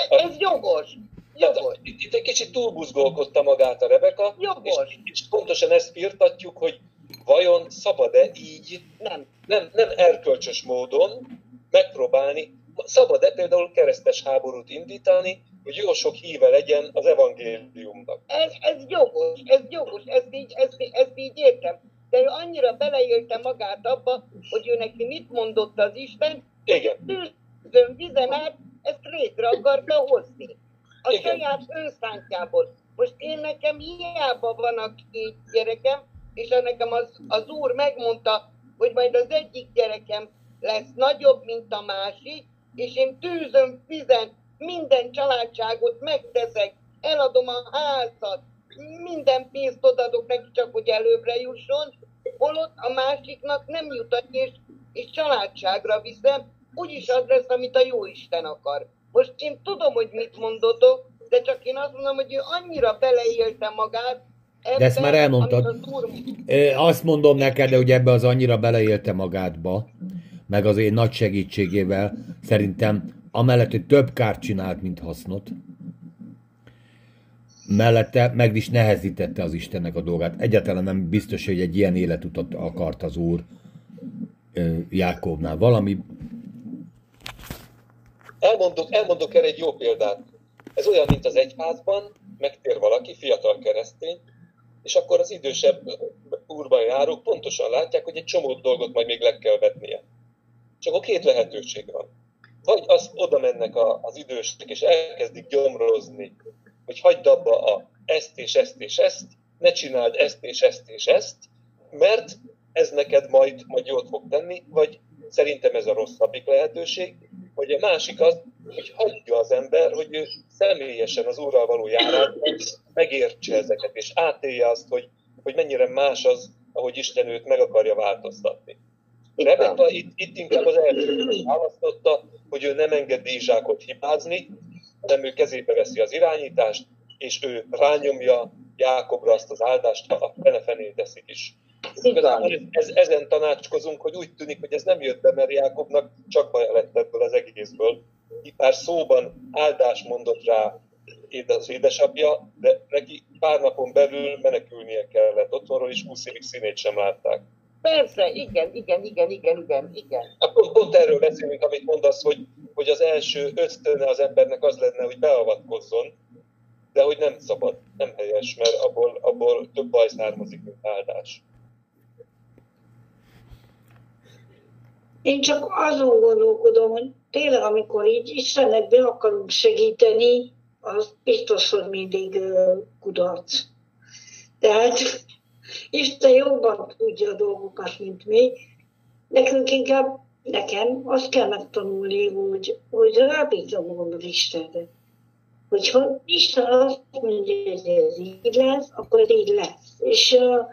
Ez jogos. Jogos. Itt, itt egy kicsit túlbuzgolkodta magát a Rebeka, jogos. És, és pontosan ezt firtatjuk, hogy vajon szabad-e így, nem. Nem, nem erkölcsös módon megpróbálni szabad-e például keresztes háborút indítani, hogy jó sok híve legyen az evangéliumnak? Ez, ez jogos, ez jogos, ezt így, ezt, ezt így értem. De ő annyira beleélte magát abba, hogy ő neki mit mondott az Isten, Igen. tűzön vizen át, ezt létre akarta hozni. A Igen. saját őszántjából. Most én nekem hiába van a két gyerekem, és nekem az, az úr megmondta, hogy majd az egyik gyerekem lesz nagyobb, mint a másik, és én tűzöm, fizen, minden családságot megteszek, eladom a házat, minden pénzt odadok neki, csak hogy előbbre jusson, holott a másiknak nem jutat, és, és családságra viszem, úgyis az lesz, amit a jó Isten akar. Most én tudom, hogy mit mondotok, de csak én azt mondom, hogy ő annyira beleélte magát, Ebben, de ezt már elmondtad. Az azt mondom neked, de hogy ebbe az annyira beleélte magátba, meg az én nagy segítségével, szerintem amellett, hogy több kárt csinált, mint hasznot, mellette meg is nehezítette az Istennek a dolgát. Egyáltalán nem biztos, hogy egy ilyen életutat akart az Úr Jákobnál. Valami... Elmondok, elmondok erre egy jó példát. Ez olyan, mint az egyházban, megtér valaki, fiatal keresztény, és akkor az idősebb úrban járók pontosan látják, hogy egy csomó dolgot majd még le kell vetnie. Csak akkor két lehetőség van. Vagy az, oda mennek a, az idősek, és elkezdik gyomrozni, hogy hagyd abba a ezt és ezt és ezt, ne csináld ezt és ezt és ezt, mert ez neked majd, majd jót fog tenni, vagy szerintem ez a rosszabbik lehetőség, hogy a másik az, hogy hagyja az ember, hogy ő személyesen az úrral való járásban megértse ezeket, és átélje azt, hogy, hogy mennyire más az, ahogy Isten őt meg akarja változtatni. Rebeka itt, itt inkább az első választotta, hogy ő nem enged Dízsákot hibázni, hanem ő kezébe veszi az irányítást, és ő rányomja Jákobra azt az áldást, ha a fene teszik is. Ez, ezen tanácskozunk, hogy úgy tűnik, hogy ez nem jött be, mert Jákobnak csak baja lett ebből az egészből. Pár szóban áldás mondott rá az édesapja, de neki pár napon belül menekülnie kellett otthonról, és 20 évig színét sem látták. Persze, igen, igen, igen, igen, igen, igen. Akkor pont erről beszélünk, amit mondasz, hogy, hogy az első ösztöne az embernek az lenne, hogy beavatkozzon, de hogy nem szabad, nem helyes, mert abból, abból több baj származik, mint áldás. Én csak azon gondolkodom, hogy tényleg, amikor így Istennek be akarunk segíteni, az biztos, hogy mindig kudarc. Tehát Isten jobban tudja a dolgokat, mint mi. Nekünk inkább, nekem azt kell megtanulni, hogy, hogy rábízom magam az Istenre. Hogyha Isten azt mondja, hogy ez így lesz, akkor ez így lesz. És uh,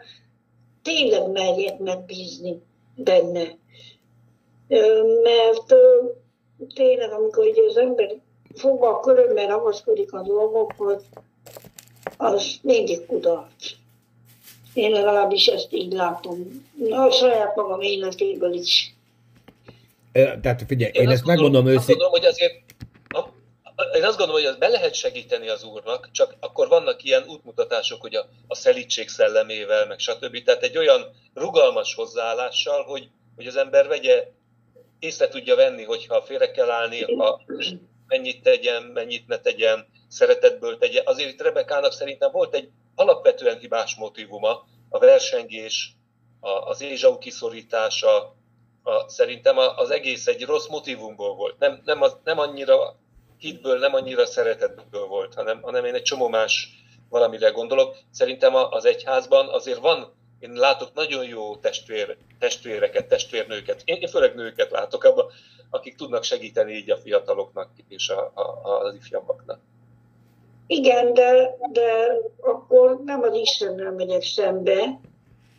tényleg merjek megbízni benne. Mert tényleg, amikor így az ember fogva a körömmel ragaszkodik a dolgokhoz, az mindig kudarc. Én legalábbis ezt így látom. A saját magam életéből is. Tehát figyelj, én, én ezt megmondom őszintén. Azt gondolom, hogy azért én azt gondolom, hogy az be lehet segíteni az úrnak, csak akkor vannak ilyen útmutatások, hogy a, a szelítség szellemével, meg stb. Tehát egy olyan rugalmas hozzáállással, hogy, hogy az ember vegye, észre tudja venni, hogyha félre kell állni, ha mennyit tegyen, mennyit ne tegyen, szeretetből tegye. Azért itt Rebekának szerintem volt egy alapvetően hibás motivuma, a versengés, a, az Ézsau kiszorítása, a, szerintem az egész egy rossz motivumból volt. Nem, nem, az, nem annyira hitből, nem annyira szeretetből volt, hanem, hanem én egy csomó más valamire gondolok. Szerintem az egyházban azért van, én látok nagyon jó testvér, testvéreket, testvérnőket, én, én főleg nőket látok abban, akik tudnak segíteni így a fiataloknak és a, a, az ifjabbaknak. Igen, de, de akkor nem az Istennel megyek szembe,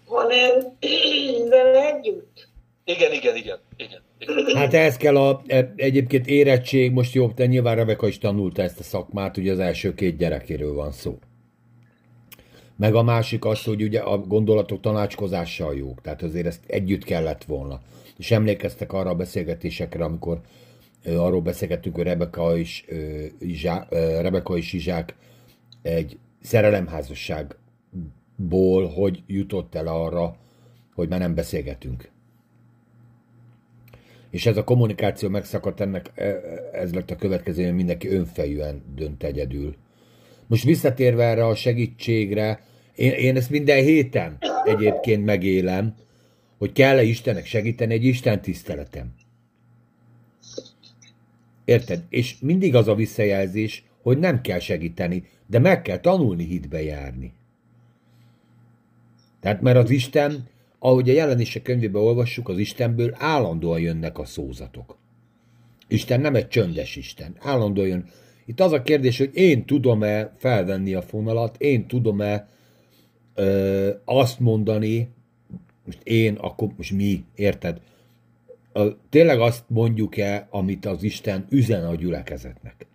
hanem vele együtt. Igen, igen, igen. igen. Hát ehhez kell a, e, egyébként érettség, most jobb, de nyilván Rebeka is tanulta ezt a szakmát, ugye az első két gyerekéről van szó. Meg a másik az, hogy ugye a gondolatok tanácskozással jók, tehát azért ezt együtt kellett volna. És emlékeztek arra a beszélgetésekre, amikor ö, arról beszélgettünk, hogy Rebeka és, ö, Izsá, ö, Rebeka és Izsák egy szerelemházasságból hogy jutott el arra, hogy már nem beszélgetünk és ez a kommunikáció megszakadt, ennek e, ez lett a következő, hogy mindenki önfejűen dönt egyedül. Most visszatérve erre a segítségre, én, én ezt minden héten egyébként megélem, hogy kell-e Istennek segíteni egy Isten tiszteletem. Érted? És mindig az a visszajelzés, hogy nem kell segíteni, de meg kell tanulni hitbe járni. Tehát mert az Isten ahogy a jelenések könyvében olvassuk, az Istenből állandóan jönnek a szózatok. Isten nem egy csöndes Isten, állandóan jön. Itt az a kérdés, hogy én tudom-e felvenni a fonalat, én tudom-e ö, azt mondani, most én, akkor most mi, érted? a, tényleg azt mondjuk-e, amit az Isten üzen a gyülekezetnek.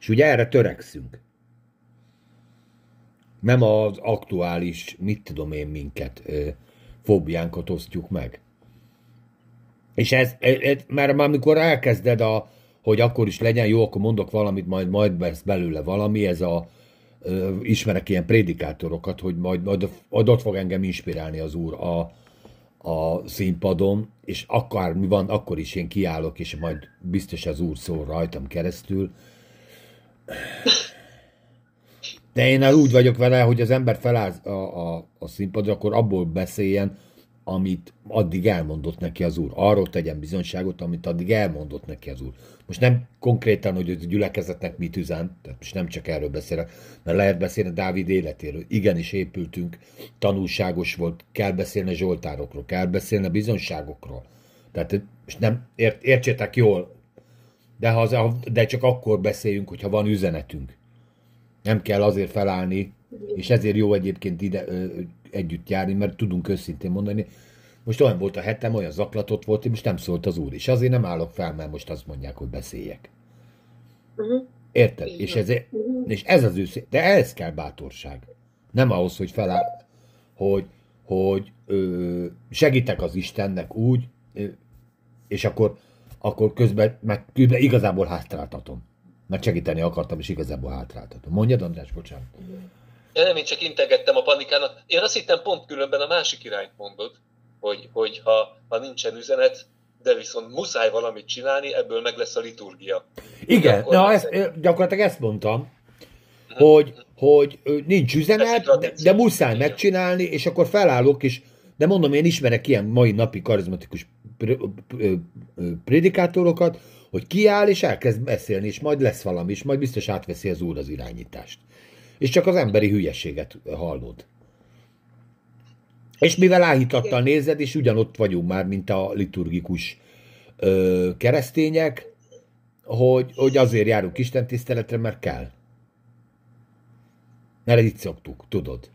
És ugye erre törekszünk. Nem az aktuális, mit tudom én minket, fóbiánkat osztjuk meg. És ez, ez mert amikor elkezded a, hogy akkor is legyen jó, akkor mondok valamit, majd majd lesz belőle valami, ez a ö, ismerek ilyen prédikátorokat, hogy majd, majd, majd ott fog engem inspirálni az Úr a, a színpadon, és akár mi van, akkor is én kiállok, és majd biztos az Úr szól rajtam keresztül. De én úgy vagyok vele, hogy az ember feláll a, a, a színpadra, akkor abból beszéljen, amit addig elmondott neki az úr. Arról tegyen bizonyságot, amit addig elmondott neki az úr. Most nem konkrétan, hogy a gyülekezetnek mit üzen, tehát most nem csak erről beszélek, mert lehet beszélni Dávid életéről. Igenis épültünk, tanulságos volt, kell beszélni a zsoltárokról, kell beszélni a bizonyságokról. Tehát most nem, ért, értsétek jól, de, ha de csak akkor beszéljünk, hogyha van üzenetünk. Nem kell azért felállni, és ezért jó egyébként ide ö, együtt járni, mert tudunk őszintén mondani. Most olyan volt a hetem, olyan zaklatott volt, és nem szólt az úr. És azért nem állok fel, mert most azt mondják, hogy beszéljek. Uh-huh. Érted? És ez, uh-huh. és ez az őszintén. De ehhez kell bátorság. Nem ahhoz, hogy feláll, hogy, hogy ö, segítek az Istennek úgy, ö, és akkor, akkor közben, meg közben igazából hátráltatom. Mert segíteni akartam, és igazából hátráltatom. Mondjad, András, bocsánat. Uh-huh. Én nem én csak integettem a panikának. Én azt hittem pont különben a másik irányt mondod, hogy, hogy ha, ha nincsen üzenet, de viszont muszáj valamit csinálni, ebből meg lesz a liturgia. Igen, na ezt, gyakorlatilag ezt mondtam, hmm. hogy, hogy nincs üzenet, de, de muszáj megcsinálni, és akkor felállok, és de mondom, én ismerek ilyen mai napi karizmatikus prédikátorokat, hogy kiáll, és elkezd beszélni, és majd lesz valami, és majd biztos átveszi az úr az irányítást és csak az emberi hülyeséget hallod. És mivel áhítattal nézed, és ugyanott vagyunk már, mint a liturgikus ö, keresztények, hogy, hogy azért járunk Isten tiszteletre, mert kell. Mert itt szoktuk, tudod.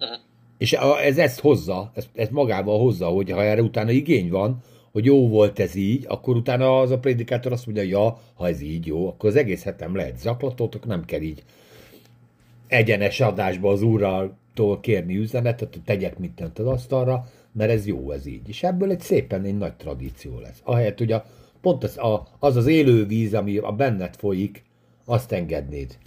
Uh-huh. És ez ezt hozza, ez, ez magával hozza, hogy ha erre utána igény van, hogy jó volt ez így, akkor utána az a prédikátor azt mondja, ja, ha ez így jó, akkor az egész hetem lehet zaklatotok, nem kell így egyenes adásba az úrraltól kérni üzenetet, hogy tegyek mindent az asztalra, mert ez jó, ez így. És ebből egy szépen egy nagy tradíció lesz. Ahelyett, hogy a, pont az, a, az az élő víz, ami a benned folyik, azt engednéd.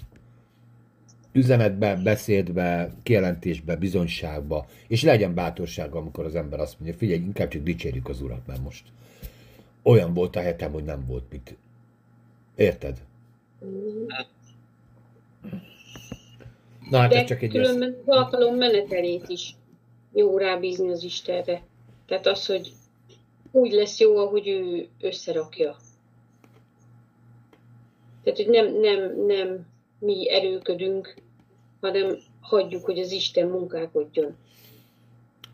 Üzenetbe, beszédbe, kijelentésbe, bizonyságba, és legyen bátorsága, amikor az ember azt mondja, figyelj, inkább csak dicsérjük az urat, mert most olyan volt a hetem, hogy nem volt mit. Érted? Na, hát De csak egy különben az alkalom menetelét is jó rábízni az Istenre. Tehát az, hogy úgy lesz jó, ahogy ő összerakja. Tehát, hogy nem, nem, nem mi erőködünk, hanem hagyjuk, hogy az Isten munkálkodjon.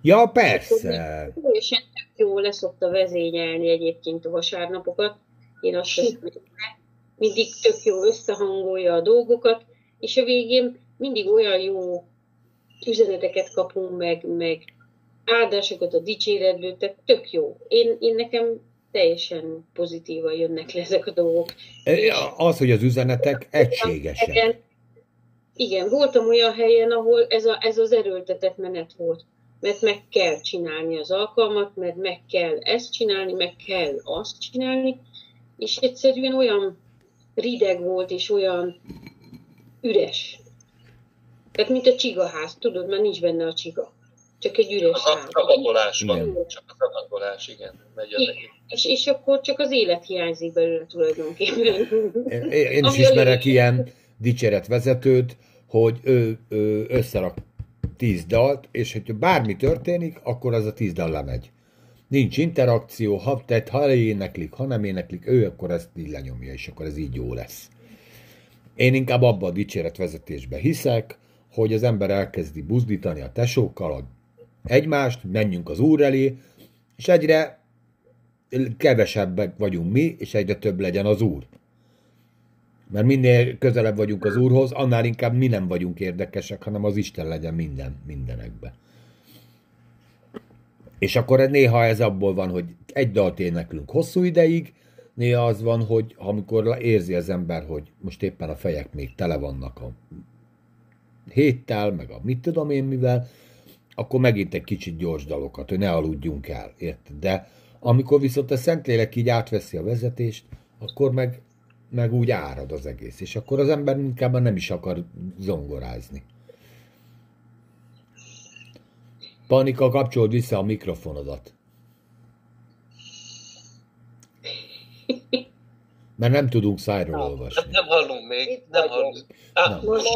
Ja, persze. Teljesen jó leszokta vezényelni egyébként a vasárnapokat. Én azt hiszem, mindig tök jó összehangolja a dolgokat, és a végén mindig olyan jó üzeneteket kapunk meg, meg áldásokat a dicséretből, tehát tök jó. Én, én nekem teljesen pozitívan jönnek le ezek a dolgok. Az, hogy az üzenetek egységesek. Igen, igen, voltam olyan helyen, ahol ez, a, ez az erőltetett menet volt. Mert meg kell csinálni az alkalmat, mert meg kell ezt csinálni, meg kell azt csinálni, és egyszerűen olyan rideg volt, és olyan üres. Tehát mint a csigaház, tudod, mert nincs benne a csiga. Csak egy üres a, ház. Adagolás van, csak az adagolás, igen. Megy az igen. És, és akkor csak az élet hiányzik belőle tulajdonképpen. Én, én is ismerek ilyen dicséretvezetőt, hogy ő, ő összerak tíz dalt, és hogyha bármi történik, akkor az a tíz dal lemegy. Nincs interakció, ha, tehát ha éneklik, ha nem éneklik, ő akkor ezt így lenyomja, és akkor ez így jó lesz. Én inkább abba a dicséretvezetésbe hiszek, hogy az ember elkezdi buzdítani a tesókkal egymást, menjünk az úr elé, és egyre kevesebbek vagyunk mi, és egyre több legyen az úr. Mert minél közelebb vagyunk az úrhoz, annál inkább mi nem vagyunk érdekesek, hanem az Isten legyen minden, mindenekbe. És akkor néha ez abból van, hogy egy dalt éneklünk hosszú ideig, néha az van, hogy amikor érzi az ember, hogy most éppen a fejek még tele vannak a héttel, meg a mit tudom én mivel, akkor megint egy kicsit gyors dalokat, hogy ne aludjunk el, érted? De amikor viszont a Szentlélek így átveszi a vezetést, akkor meg, meg úgy árad az egész, és akkor az ember inkább nem is akar zongorázni. Panika, kapcsold vissza a mikrofonodat. Mert nem tudunk szájról olvasni. Nem, nem hallunk még, nem hallunk. Ah, most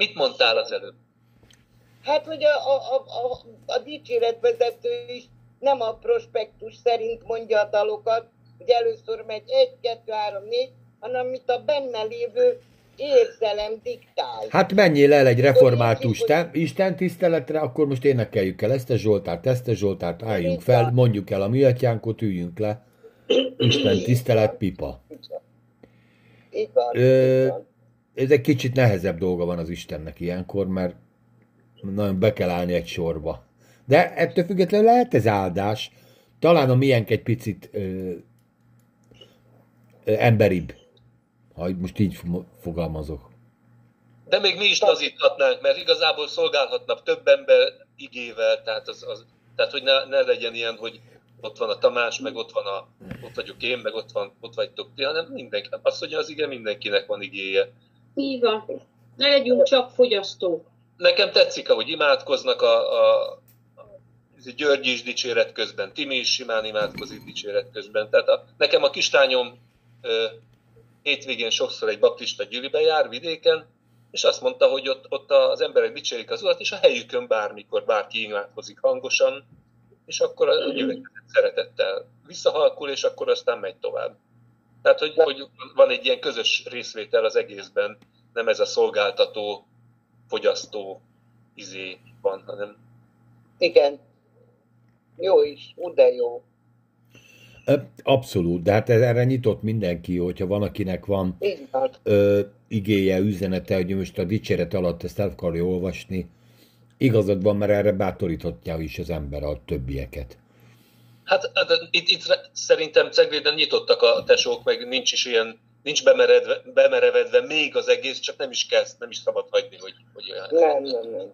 Mit mondtál az előbb? Hát, hogy a, a, a, a, a dicséretvezető is nem a prospektus szerint mondja a dalokat, hogy először megy egy, kettő, három, négy, hanem amit a benne lévő érzelem diktál. Hát menjél el egy református te, Isten tiszteletre, akkor most énekeljük el ezt a Zsoltárt, ezt a Zsoltárt, álljunk fel, mondjuk el a mi atyánkot, üljünk le. Isten tisztelet, pipa. Ö, ez egy kicsit nehezebb dolga van az Istennek ilyenkor, mert nagyon be kell állni egy sorba. De ettől függetlenül lehet ez áldás. Talán a miénk egy picit ö, ö, emberibb, ha most így fogalmazok. De még mi is lazíthatnánk, mert igazából szolgálhatnak több ember igével, tehát, az, az, tehát hogy ne, ne legyen ilyen, hogy ott van a Tamás, meg ott van a, ott vagyok én, meg ott, van, ott vagytok ti, hanem mindenki, azt mondja az igen, mindenkinek van igéje. Így van. Ne legyünk csak fogyasztók. Nekem tetszik, ahogy imádkoznak a, a, György is dicséret közben, Timi is simán imádkozik dicséret közben. Tehát a, nekem a kistányom ö, hétvégén sokszor egy baptista gyűlibe jár vidéken, és azt mondta, hogy ott, ott az emberek dicsérik az urat, és a helyükön bármikor bárki imádkozik hangosan, és akkor a gyülekezet szeretettel visszahalkul, és akkor aztán megy tovább. Tehát, hogy, hogy van egy ilyen közös részvétel az egészben, nem ez a szolgáltató, fogyasztó izé van, hanem... Igen. Jó is, de jó. Abszolút, de hát erre nyitott mindenki, hogyha van, akinek van ö, igéje, üzenete, hogy most a dicséret alatt ezt el akarja olvasni, igazad van, mert erre bátoríthatja is az ember a többieket. Hát, hát itt, itt szerintem Cegléden nyitottak a tesók, meg nincs is ilyen, nincs bemeredve, bemerevedve még az egész, csak nem is kezd, nem is szabad hagyni, hogy, hogy olyan. Nem, nem, nem.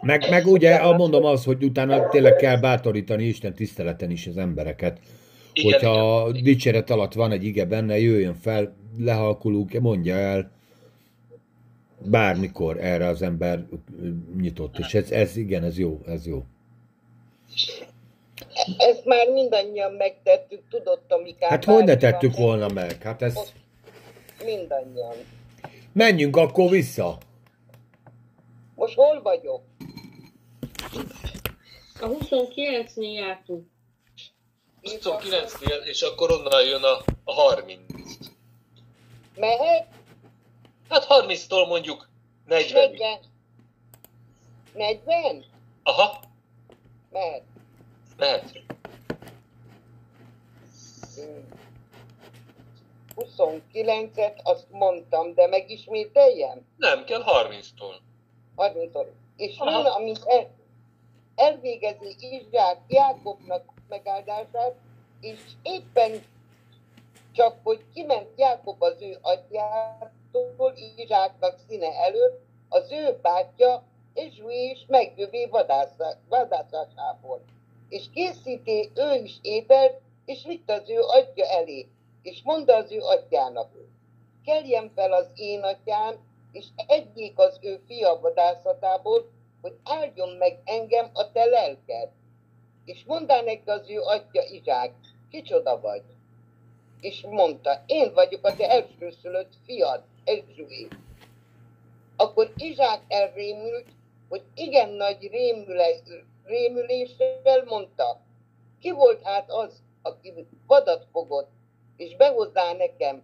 Meg, meg ugye mondom az, hogy utána tényleg kell bátorítani Isten tiszteleten is az embereket. Igen, Hogyha igen. dicséret alatt van egy ige benne, jöjjön fel, lehalkulunk, mondja el, bármikor erre az ember nyitott, és ez, ez igen, ez jó, ez jó. Ezt már mindannyian megtettük, tudott, amiket. Hát hogy ne tettük volna meg? Hát ez... Mindannyian. Menjünk akkor vissza. Most hol vagyok? A 29-nél jártunk. 29-nél, és akkor onnan jön a, a 30. Mehet? Hát 30-tól mondjuk 40. 40. 40? Aha. Mehet. Mehet. 29-et azt mondtam, de megismételjem? Nem, kell 30-tól. 30-tól. És jön, amit el, elvégezi Izsák Jákobnak megáldását, és éppen csak, hogy kiment Jákob az ő atyát, Jákob Izsáknak színe előtt az ő bátyja ő is megjövé vadászásából. És készíti ő is ételt, és vitt az ő atya elé, és mondta az ő atyának, keljen fel az én atyám, és egyik az ő fia vadászatából, hogy áldjon meg engem a te lelked. És mondta neki az ő atya Izsák, kicsoda vagy? És mondta, én vagyok a te elsőszülött fiad, Ezsué. Akkor Izsák elrémült, hogy igen nagy rémüle, rémüléssel mondta, ki volt hát az, aki vadat fogott, és behozzá nekem,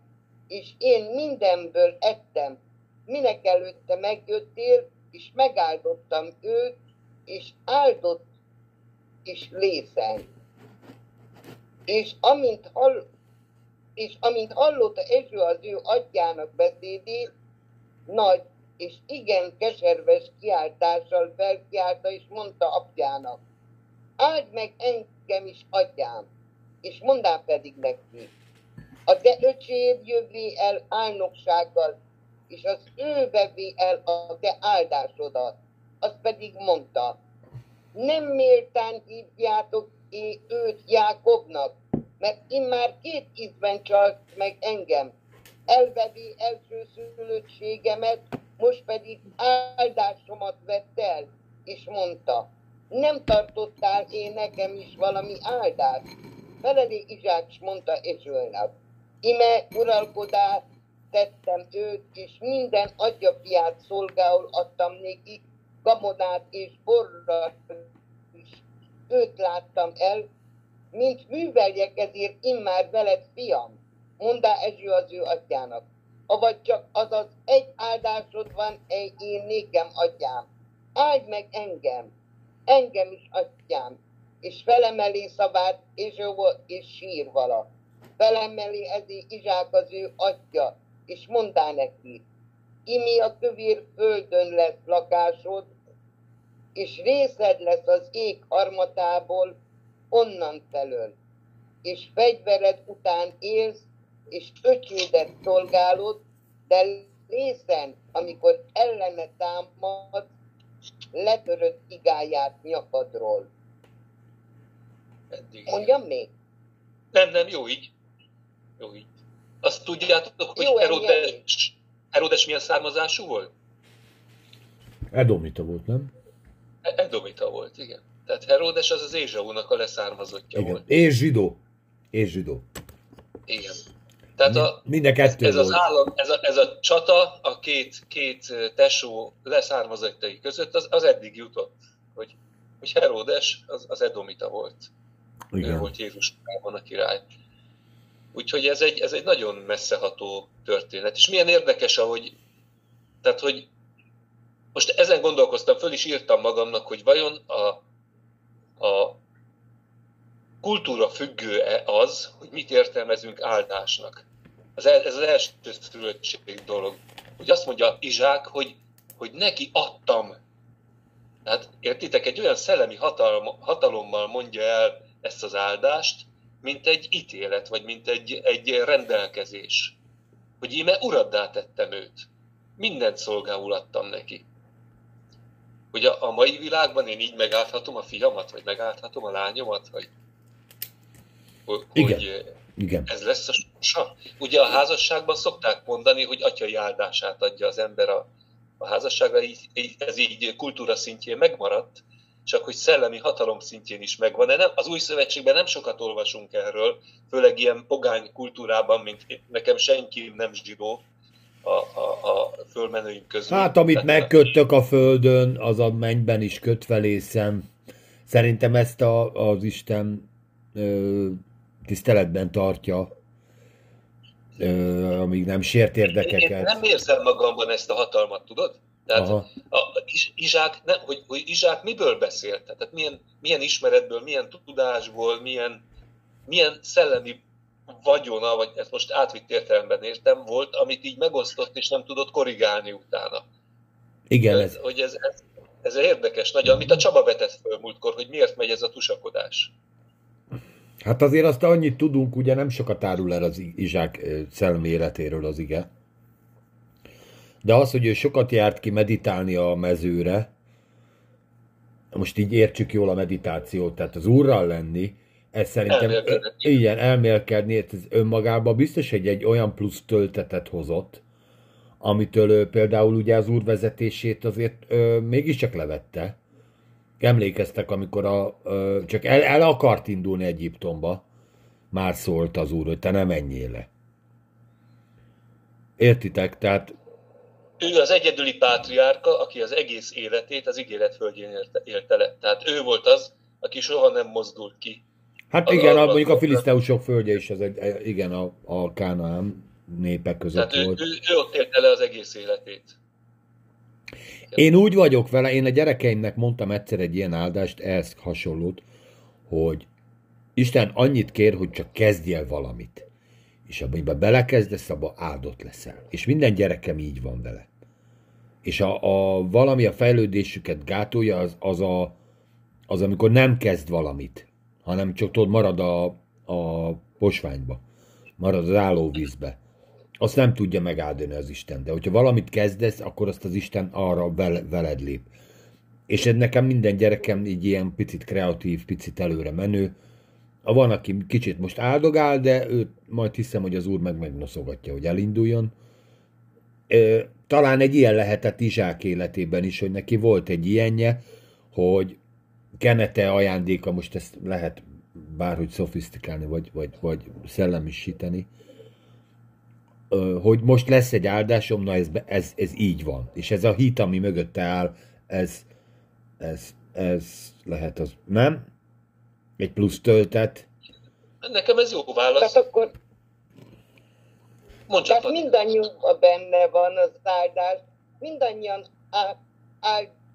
és én mindenből ettem, minek előtte megjöttél, és megáldottam őt, és áldott is lészen. És amint hall, és amint hallotta Ezső az ő atyának beszédét, nagy és igen keserves kiáltással felkiálta, és mondta apjának, áld meg engem is, atyám, és mondám pedig neki, a te öcséd jövé el álnoksággal, és az ő vevé el a te áldásodat. Az pedig mondta, nem méltán hívjátok őt Jákobnak, mert immár két ízben csalt meg engem. Elvevi első szülöttségemet, most pedig áldásomat vett el, és mondta, nem tartottál én nekem is valami áldást? Feledi Izsák mondta Ezsölnek, ime uralkodás tettem őt, és minden adjafiát szolgául adtam néki, gabonát és borra is őt láttam el, mint műveljek ezért immár veled, fiam, mondá Ezső az ő atyának. Avagy csak azaz egy áldásod van, egy én nékem atyám. Áld meg engem, engem is atyám, és felemeli szavát, és volt, és sír vala. Felemeli ezé Izsák az ő atya, és mondá neki, imi a kövér földön lesz lakásod, és részed lesz az ég harmatából, onnan felől, és fegyvered után élsz, és öcsédet szolgálod, de lészen, amikor ellene támad, letörött igáját nyakadról. Eddig. Mondjam még? Nem, nem, jó így. Jó így. Azt tudjátok, hogy jó, Herodes, Herodes milyen származású volt? Edomita volt, nem? E- Edomita volt, igen. Tehát Herodes az az Ézsaúnak a leszármazottja igen. volt. És zsidó. És zsidó. Igen. Tehát a, Minden kettő ez, ez, az állam, ez, a, ez a csata a két, két tesó leszármazottai között az, az eddig jutott, hogy, hogy Herodes az, az Edomita volt. Igen. Ő volt Jézusában a király. Úgyhogy ez egy, ez egy nagyon messzeható történet. És milyen érdekes, ahogy, tehát, hogy most ezen gondolkoztam, föl is írtam magamnak, hogy vajon a, a kultúra függő-e az, hogy mit értelmezünk áldásnak. Ez, ez az első szülöttség dolog. Hogy azt mondja Izsák, hogy, hogy neki adtam. Tehát értitek, egy olyan szellemi hatalom, hatalommal mondja el ezt az áldást, mint egy ítélet, vagy mint egy, egy rendelkezés. Hogy íme uraddá tettem őt. Mindent szolgául adtam neki. Hogy a, a mai világban én így megállhatom a fiamat, vagy megállhatom a lányomat, vagy hogy Igen. Igen. ez lesz a sorsa. Ugye a házasságban szokták mondani, hogy atyai áldását adja az ember a, a házasságra, így, ez így kultúra szintjén megmaradt, csak hogy szellemi hatalom szintjén is megvan. De nem, az új szövetségben nem sokat olvasunk erről, főleg ilyen pogány kultúrában, mint nekem senki nem zsidó a, a, a fölmenőink közül. Hát amit Tehát, megköttök a földön, az a mennyben is kötvelészem. Szerintem ezt a, az Isten ö, tiszteletben tartja, ö, amíg nem sért érdekeket. Én nem érzem magamban ezt a hatalmat, tudod? Tehát Aha. a, Izsák, nem, hogy, hogy Izsák miből beszélt? Tehát milyen, milyen ismeretből, milyen tudásból, milyen, milyen szellemi vagyona, vagy ezt most átvitt értelemben értem, volt, amit így megosztott, és nem tudott korrigálni utána. Igen. Ez, hogy ez, ez, ez érdekes nagyon, amit a Csaba vetett föl múltkor, hogy miért megy ez a tusakodás. Hát azért azt annyit tudunk, ugye nem sokat árul el az Izsák szellemi életéről az ige. De az, hogy ő sokat járt ki meditálni a mezőre, most így értsük jól a meditációt, tehát az úrral lenni, ez szerintem, elmélkedni. igen, elmélkedni, ez önmagában biztos, hogy egy olyan plusz töltetet hozott, amitől ő, például ugye az úrvezetését azért ö, mégiscsak levette. Emlékeztek, amikor a, ö, csak el, el akart indulni Egyiptomba, már szólt az úr, hogy te nem menjél le. Értitek? Tehát ő az egyedüli pátriárka, aki az egész életét az ígéret földjén élte, élte le. Tehát ő volt az, aki soha nem mozdult ki. Hát igen, a, mondjuk a filiszteusok földje is, az egy, igen, a, a Kánaán népek között Tehát volt. Ő, ő, ő ott élte le az egész életét. Én úgy vagyok vele, én a gyerekeimnek mondtam egyszer egy ilyen áldást, ehhez hasonlót, hogy Isten annyit kér, hogy csak kezdj el valamit. És amiben belekezdesz, abba áldott leszel. És minden gyerekem így van vele. És a, a valami a fejlődésüket gátolja, az, az, a, az amikor nem kezd valamit, hanem csak tudod, marad a, a posványba, marad az állóvízbe. Azt nem tudja megáldani az Isten. De hogyha valamit kezdesz, akkor azt az Isten arra veled lép. És ez nekem minden gyerekem így ilyen picit kreatív, picit előre menő. Van, aki kicsit most áldogál, de őt majd hiszem, hogy az úr meg megnoszogatja, hogy elinduljon. Talán egy ilyen lehetett Izsák életében is, hogy neki volt egy ilyenje, hogy kenete ajándéka, most ezt lehet bárhogy szofisztikálni, vagy, vagy, vagy szellemisíteni, hogy most lesz egy áldásom, na ez, ez, ez így van. És ez a hit, ami mögötte áll, ez, ez, ez lehet az, nem? Egy plusz töltet. Nekem ez jó válasz. Tehát akkor Mondj Tehát mindannyiunkban benne van az áldás, mindannyian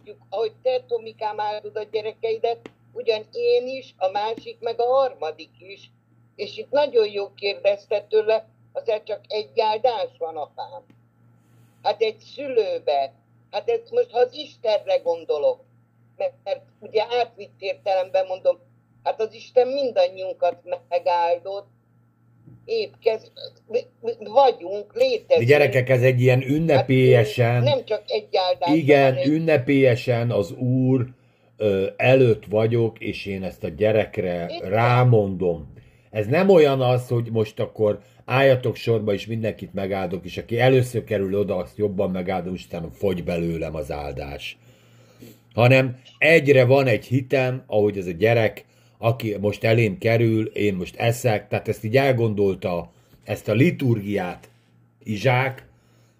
áldjuk, ahogy te, Tomikám, áldod a gyerekeidet, ugyan én is, a másik, meg a harmadik is. És itt nagyon jó kérdezte tőle, azért csak egy áldás van, apám. Hát egy szülőbe. Hát ez most, ha az Istenre gondolok, mert, mert ugye átvitt értelemben mondom, hát az Isten mindannyiunkat megáldott, épp kez, vagyunk, létezünk. Gyerekek, ez egy ilyen ünnepélyesen... Hát, nem csak egy áldás. Igen, egy... ünnepélyesen az Úr ö, előtt vagyok, és én ezt a gyerekre Itt rámondom. Ez nem olyan az, hogy most akkor álljatok sorba, és mindenkit megáldok, és aki először kerül oda, azt jobban megáldom, és utána fogy belőlem az áldás. Hanem egyre van egy hitem, ahogy ez a gyerek, aki most elém kerül, én most eszek, tehát ezt így elgondolta, ezt a liturgiát Izsák,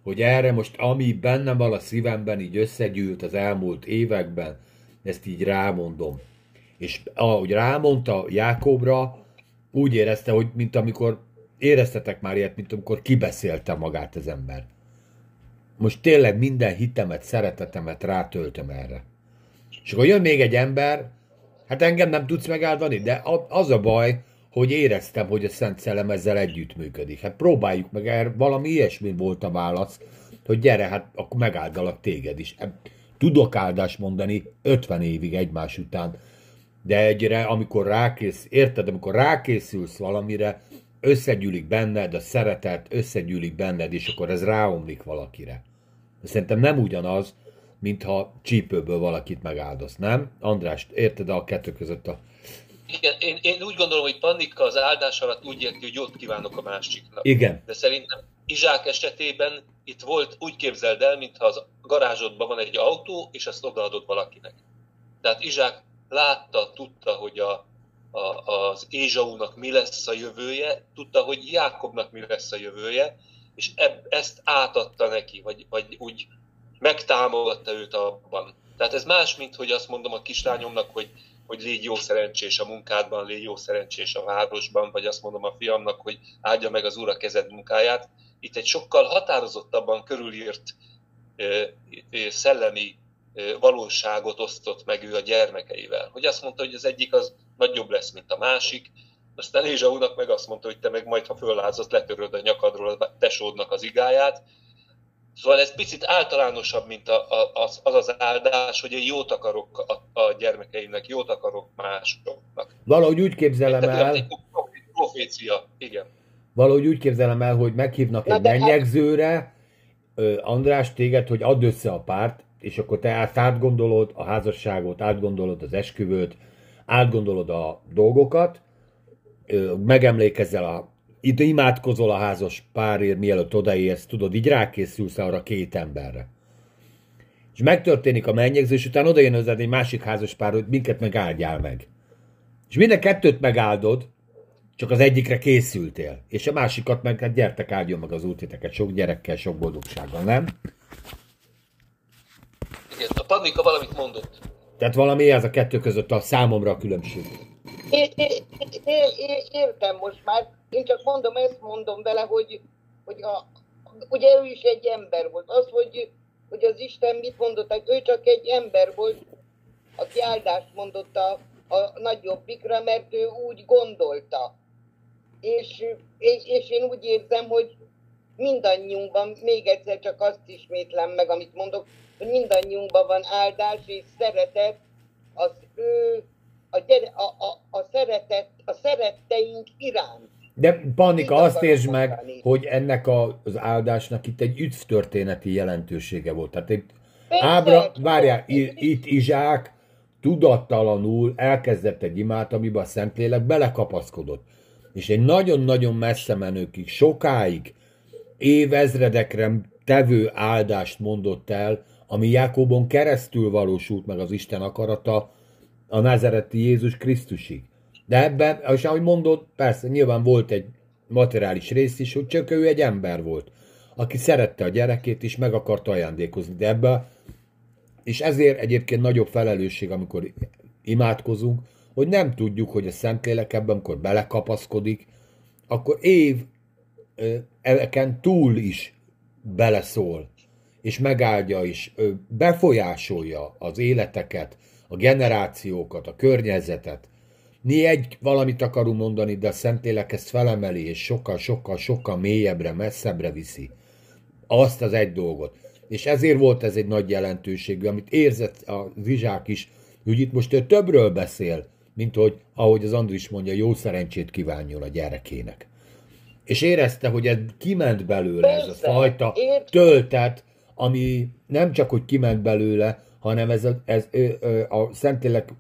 hogy erre most, ami bennem van a szívemben, így összegyűlt az elmúlt években, ezt így rámondom. És ahogy rámondta Jákobra, úgy érezte, hogy mint amikor éreztetek már ilyet, mint amikor kibeszélte magát az ember. Most tényleg minden hitemet, szeretetemet rátöltöm erre. És akkor jön még egy ember, hát engem nem tudsz megáldani, de az a baj, hogy éreztem, hogy a Szent Szellem ezzel együttműködik. Hát próbáljuk meg, erre valami ilyesmi volt a válasz, hogy gyere, hát akkor megáldalak téged is. Hát tudok áldást mondani 50 évig egymás után, de egyre, amikor rákész, érted, amikor rákészülsz valamire, összegyűlik benned a szeretet, összegyűlik benned, és akkor ez ráomlik valakire. Szerintem nem ugyanaz, mintha csípőből valakit megáldoz, nem? András, érted a kettő között a... Igen, én, én úgy gondolom, hogy Pannika az áldás alatt úgy érti, hogy jót kívánok a másiknak. Igen. De szerintem Izsák esetében itt volt, úgy képzeld el, mintha az garázsodban van egy autó, és azt odaadod valakinek. Tehát Izsák látta, tudta, hogy a, a, az Ézsaúnak mi lesz a jövője, tudta, hogy Jákobnak mi lesz a jövője, és eb, ezt átadta neki, vagy, vagy úgy megtámogatta őt abban. Tehát ez más, mint hogy azt mondom a kislányomnak, hogy, hogy légy jó szerencsés a munkádban, légy jó szerencsés a városban, vagy azt mondom a fiamnak, hogy áldja meg az úr a kezed munkáját. Itt egy sokkal határozottabban körülírt szellemi valóságot osztott meg ő a gyermekeivel. Hogy azt mondta, hogy az egyik az nagyobb lesz, mint a másik, aztán Ézsaúnak meg azt mondta, hogy te meg majd, ha föllázod, letöröd a nyakadról a tesódnak az igáját. Szóval ez picit általánosabb, mint a, a, az, az az áldás, hogy én jót akarok a, a gyermekeimnek, jót akarok másoknak. Valahogy úgy képzelem el... Egy profécia, igen. Valahogy úgy képzelem el, hogy meghívnak Na egy hát- mennyegzőre, András, téged, hogy add össze a párt, és akkor te ezt átgondolod a házasságot, átgondolod az esküvőt, átgondolod a dolgokat, megemlékezel a itt imádkozol a házas párért, mielőtt odaérsz, tudod, így rákészülsz arra két emberre. És megtörténik a mennyegzés, után oda jön hozzád egy másik házas pár, hogy minket meg áldjál meg. És minden kettőt megáldod, csak az egyikre készültél. És a másikat meg, hát gyertek áldjon meg az útiteket sok gyerekkel, sok boldogsággal, nem? Igen, a Pannika valamit mondott. Tehát valami ez a kettő között a számomra a különbség. É, é, é, é, értem most már. Én csak mondom, ezt mondom vele, hogy, hogy a, ugye ő is egy ember volt. Az, hogy, hogy az Isten mit mondott, hogy ő csak egy ember volt, aki áldást mondott a, a nagyobbikra, mert ő úgy gondolta. És, és én úgy érzem, hogy mindannyiunkban, még egyszer csak azt ismétlem meg, amit mondok, hogy mindannyiunkban van áldás és szeretet, az ő, a, gyere, a, a, a, szeretet, a szeretteink iránt. De Panika, azt értsd meg, hogy ennek a, az áldásnak itt egy üdvtörténeti jelentősége volt. Tehát itt Ábra, várjál, itt Izsák tudattalanul elkezdett egy imát, amiben a Szentlélek belekapaszkodott. És egy nagyon-nagyon messze menőkig, sokáig, évezredekre tevő áldást mondott el, ami Jákobon keresztül valósult meg az Isten akarata a nazareti Jézus Krisztusig. De ebben, és ahogy mondod, persze nyilván volt egy materiális rész is, hogy csak ő egy ember volt, aki szerette a gyerekét, és meg akarta ajándékozni. De ebben, és ezért egyébként nagyobb felelősség, amikor imádkozunk, hogy nem tudjuk, hogy a Szentlélek ebben, amikor belekapaszkodik, akkor év eken túl is beleszól, és megáldja is, befolyásolja az életeket, a generációkat, a környezetet. Mi egy valamit akarunk mondani, de a Szentlélek ezt felemeli, és sokkal, sokkal, sokkal mélyebbre, messzebbre viszi. Azt az egy dolgot. És ezért volt ez egy nagy jelentőségű, amit érzett a Zizsák is, hogy itt most ő többről beszél, mint hogy, ahogy az Andris mondja, jó szerencsét kívánjon a gyerekének. És érezte, hogy ez kiment belőle, Persze, ez a fajta ért. töltet, ami nem csak, hogy kiment belőle, hanem ez, a, ez a Szentlélek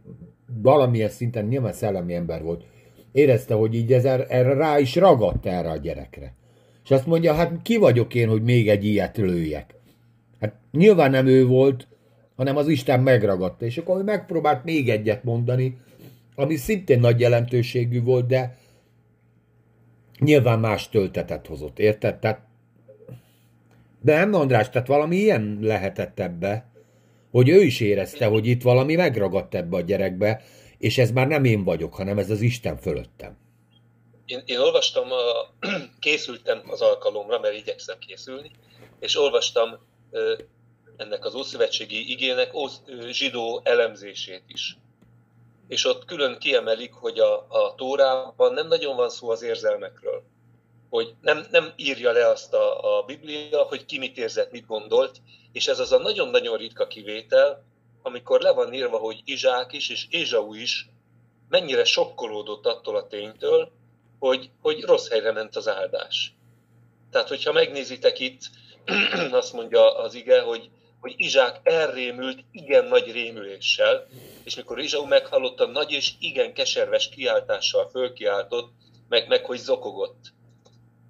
valamilyen szinten nyilván szellemi ember volt. Érezte, hogy így ez erre rá is ragadt erre a gyerekre. És azt mondja, hát ki vagyok én, hogy még egy ilyet lőjek. Hát nyilván nem ő volt, hanem az Isten megragadta. És akkor megpróbált még egyet mondani, ami szintén nagy jelentőségű volt, de nyilván más töltetet hozott, érted? Tehát, de nem, András, tehát valami ilyen lehetett ebbe, hogy ő is érezte, hogy itt valami megragadt ebbe a gyerekbe, és ez már nem én vagyok, hanem ez az Isten fölöttem. Én, én olvastam, készültem az alkalomra, mert igyekszem készülni, és olvastam ennek az Ószövetségi igének zsidó elemzését is és ott külön kiemelik, hogy a, a Tórában nem nagyon van szó az érzelmekről. Hogy nem, nem írja le azt a, a Biblia, hogy ki mit érzett, mit gondolt, és ez az a nagyon-nagyon ritka kivétel, amikor le van írva, hogy Izsák is és Ézsau is mennyire sokkolódott attól a ténytől, hogy, hogy rossz helyre ment az áldás. Tehát, hogyha megnézitek itt, azt mondja az ige, hogy hogy Izsák elrémült igen nagy rémüléssel, és mikor Izsau meghallotta, nagy és igen keserves kiáltással fölkiáltott, meg, meg hogy zokogott.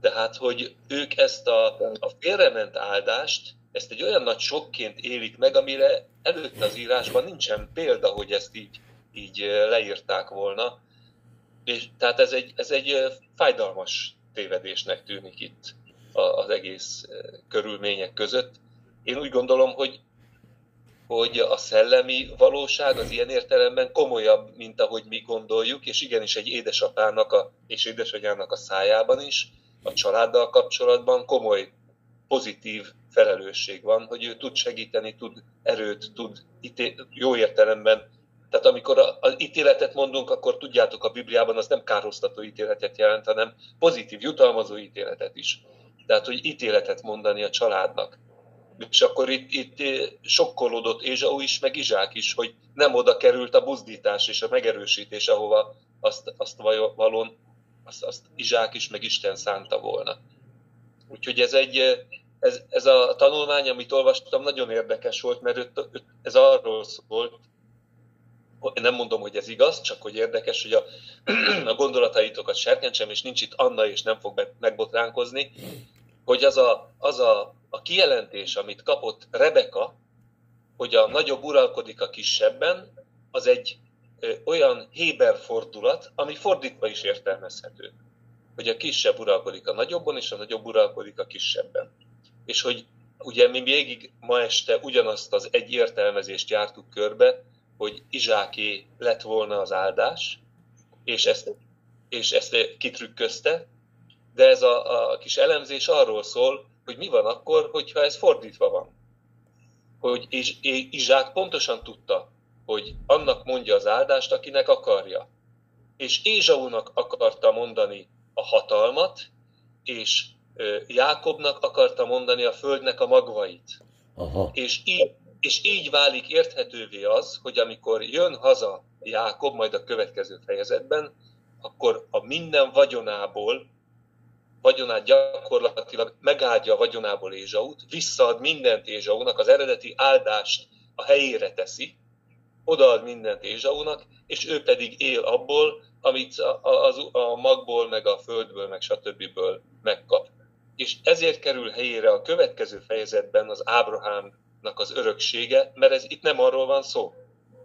Tehát, hogy ők ezt a, a félrement áldást, ezt egy olyan nagy sokként élik meg, amire előtt az írásban nincsen példa, hogy ezt így, így leírták volna. És, tehát ez egy, ez egy fájdalmas tévedésnek tűnik itt az egész körülmények között én úgy gondolom, hogy, hogy a szellemi valóság az ilyen értelemben komolyabb, mint ahogy mi gondoljuk, és igenis egy édesapának a, és édesanyának a szájában is, a családdal kapcsolatban komoly, pozitív felelősség van, hogy ő tud segíteni, tud erőt, tud ité- jó értelemben. Tehát amikor az ítéletet mondunk, akkor tudjátok, a Bibliában az nem károsztató ítéletet jelent, hanem pozitív, jutalmazó ítéletet is. Tehát, hogy ítéletet mondani a családnak. És akkor itt, itt eh, sokkolódott Ézsau is, meg Izsák is, hogy nem oda került a buzdítás és a megerősítés, ahova azt, azt valon, azt, azt Izsák is, meg Isten szánta volna. Úgyhogy ez egy, ez, ez a tanulmány, amit olvastam, nagyon érdekes volt, mert ez arról szólt, én nem mondom, hogy ez igaz, csak hogy érdekes, hogy a, a gondolataitokat serkentsem, és nincs itt Anna, és nem fog megbotránkozni, hogy az a, az a a kijelentés, amit kapott Rebeka, hogy a nagyobb uralkodik a kisebben, az egy olyan héber fordulat, ami fordítva is értelmezhető. Hogy a kisebb uralkodik a nagyobban, és a nagyobb uralkodik a kisebben. És hogy ugye mi végig ma este ugyanazt az egy értelmezést jártuk körbe, hogy Izsáké lett volna az áldás, és ezt, és ezt kitrükközte, de ez a, a kis elemzés arról szól, hogy mi van akkor, hogyha ez fordítva van. Hogy Izsák pontosan tudta, hogy annak mondja az áldást, akinek akarja. És Ézsaunak akarta mondani a hatalmat, és Jákobnak akarta mondani a földnek a magvait. Aha. És, így, és így válik érthetővé az, hogy amikor jön haza Jákob, majd a következő fejezetben, akkor a minden vagyonából, vagyonát gyakorlatilag megáldja a vagyonából Ézsaut, visszaad mindent Ézsaunak, az eredeti áldást a helyére teszi, odaad mindent Ézsaunak, és ő pedig él abból, amit a, a, a magból, meg a földből, meg stb. megkap. És ezért kerül helyére a következő fejezetben az Ábrahámnak az öröksége, mert ez itt nem arról van szó.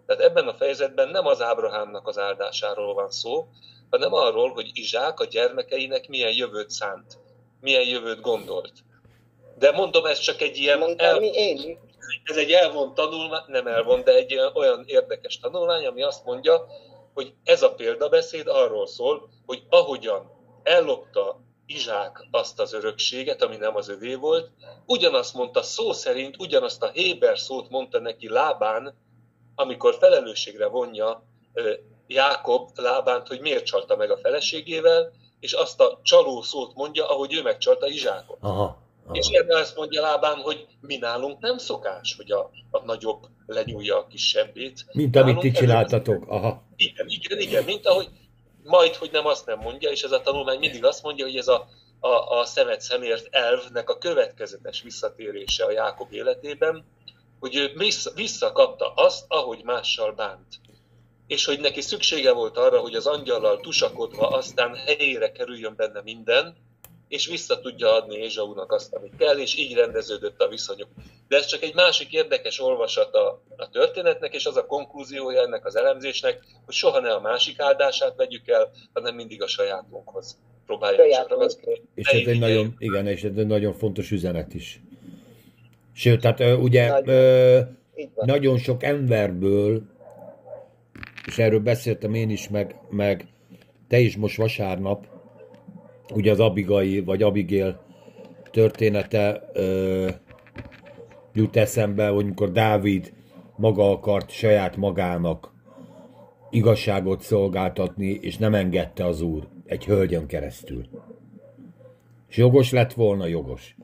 Tehát ebben a fejezetben nem az Ábrahámnak az áldásáról van szó, hanem arról, hogy Izsák a gyermekeinek milyen jövőt szánt, milyen jövőt gondolt. De mondom, ez csak egy ilyen... el... én Ez egy elvont tanulmány, nem elvont, de egy olyan érdekes tanulmány, ami azt mondja, hogy ez a példabeszéd arról szól, hogy ahogyan ellopta Izsák azt az örökséget, ami nem az övé volt, ugyanazt mondta szó szerint, ugyanazt a Héber szót mondta neki Lábán, amikor felelősségre vonja Jákob Lábánt, hogy miért csalta meg a feleségével, és azt a csaló szót mondja, ahogy ő megcsalta Izsákot. Aha. És erre azt mondja Lábán, hogy mi nálunk nem szokás, hogy a, a nagyobb lenyúlja a kisebbét. Mint amit ti csináltatok. Aha. Igen, igen, igen, mint ahogy majd, hogy nem azt nem mondja, és ez a tanulmány mindig azt mondja, hogy ez a, a, a szemet szemért elvnek a következetes visszatérése a Jákob életében, hogy ő vissza, visszakapta azt, ahogy mással bánt. És hogy neki szüksége volt arra, hogy az angyallal tusakodva aztán helyére kerüljön benne minden, és vissza tudja adni Ézsaunak azt, amit kell, és így rendeződött a viszonyuk. De ez csak egy másik érdekes olvasata a történetnek, és az a konklúziója ennek az elemzésnek, hogy soha ne a másik áldását vegyük el, hanem mindig a sajátunkhoz próbáljuk ragaszkodni. És ez egy nagyon, igen, és ez egy nagyon fontos üzenet is. Sőt, tehát ugye nagyon, ö, nagyon sok emberből, és erről beszéltem én is, meg, meg te is most vasárnap, ugye az Abigai, vagy Abigél története ö, jut eszembe, hogy amikor Dávid maga akart saját magának igazságot szolgáltatni, és nem engedte az úr egy hölgyön keresztül. És jogos lett volna, jogos.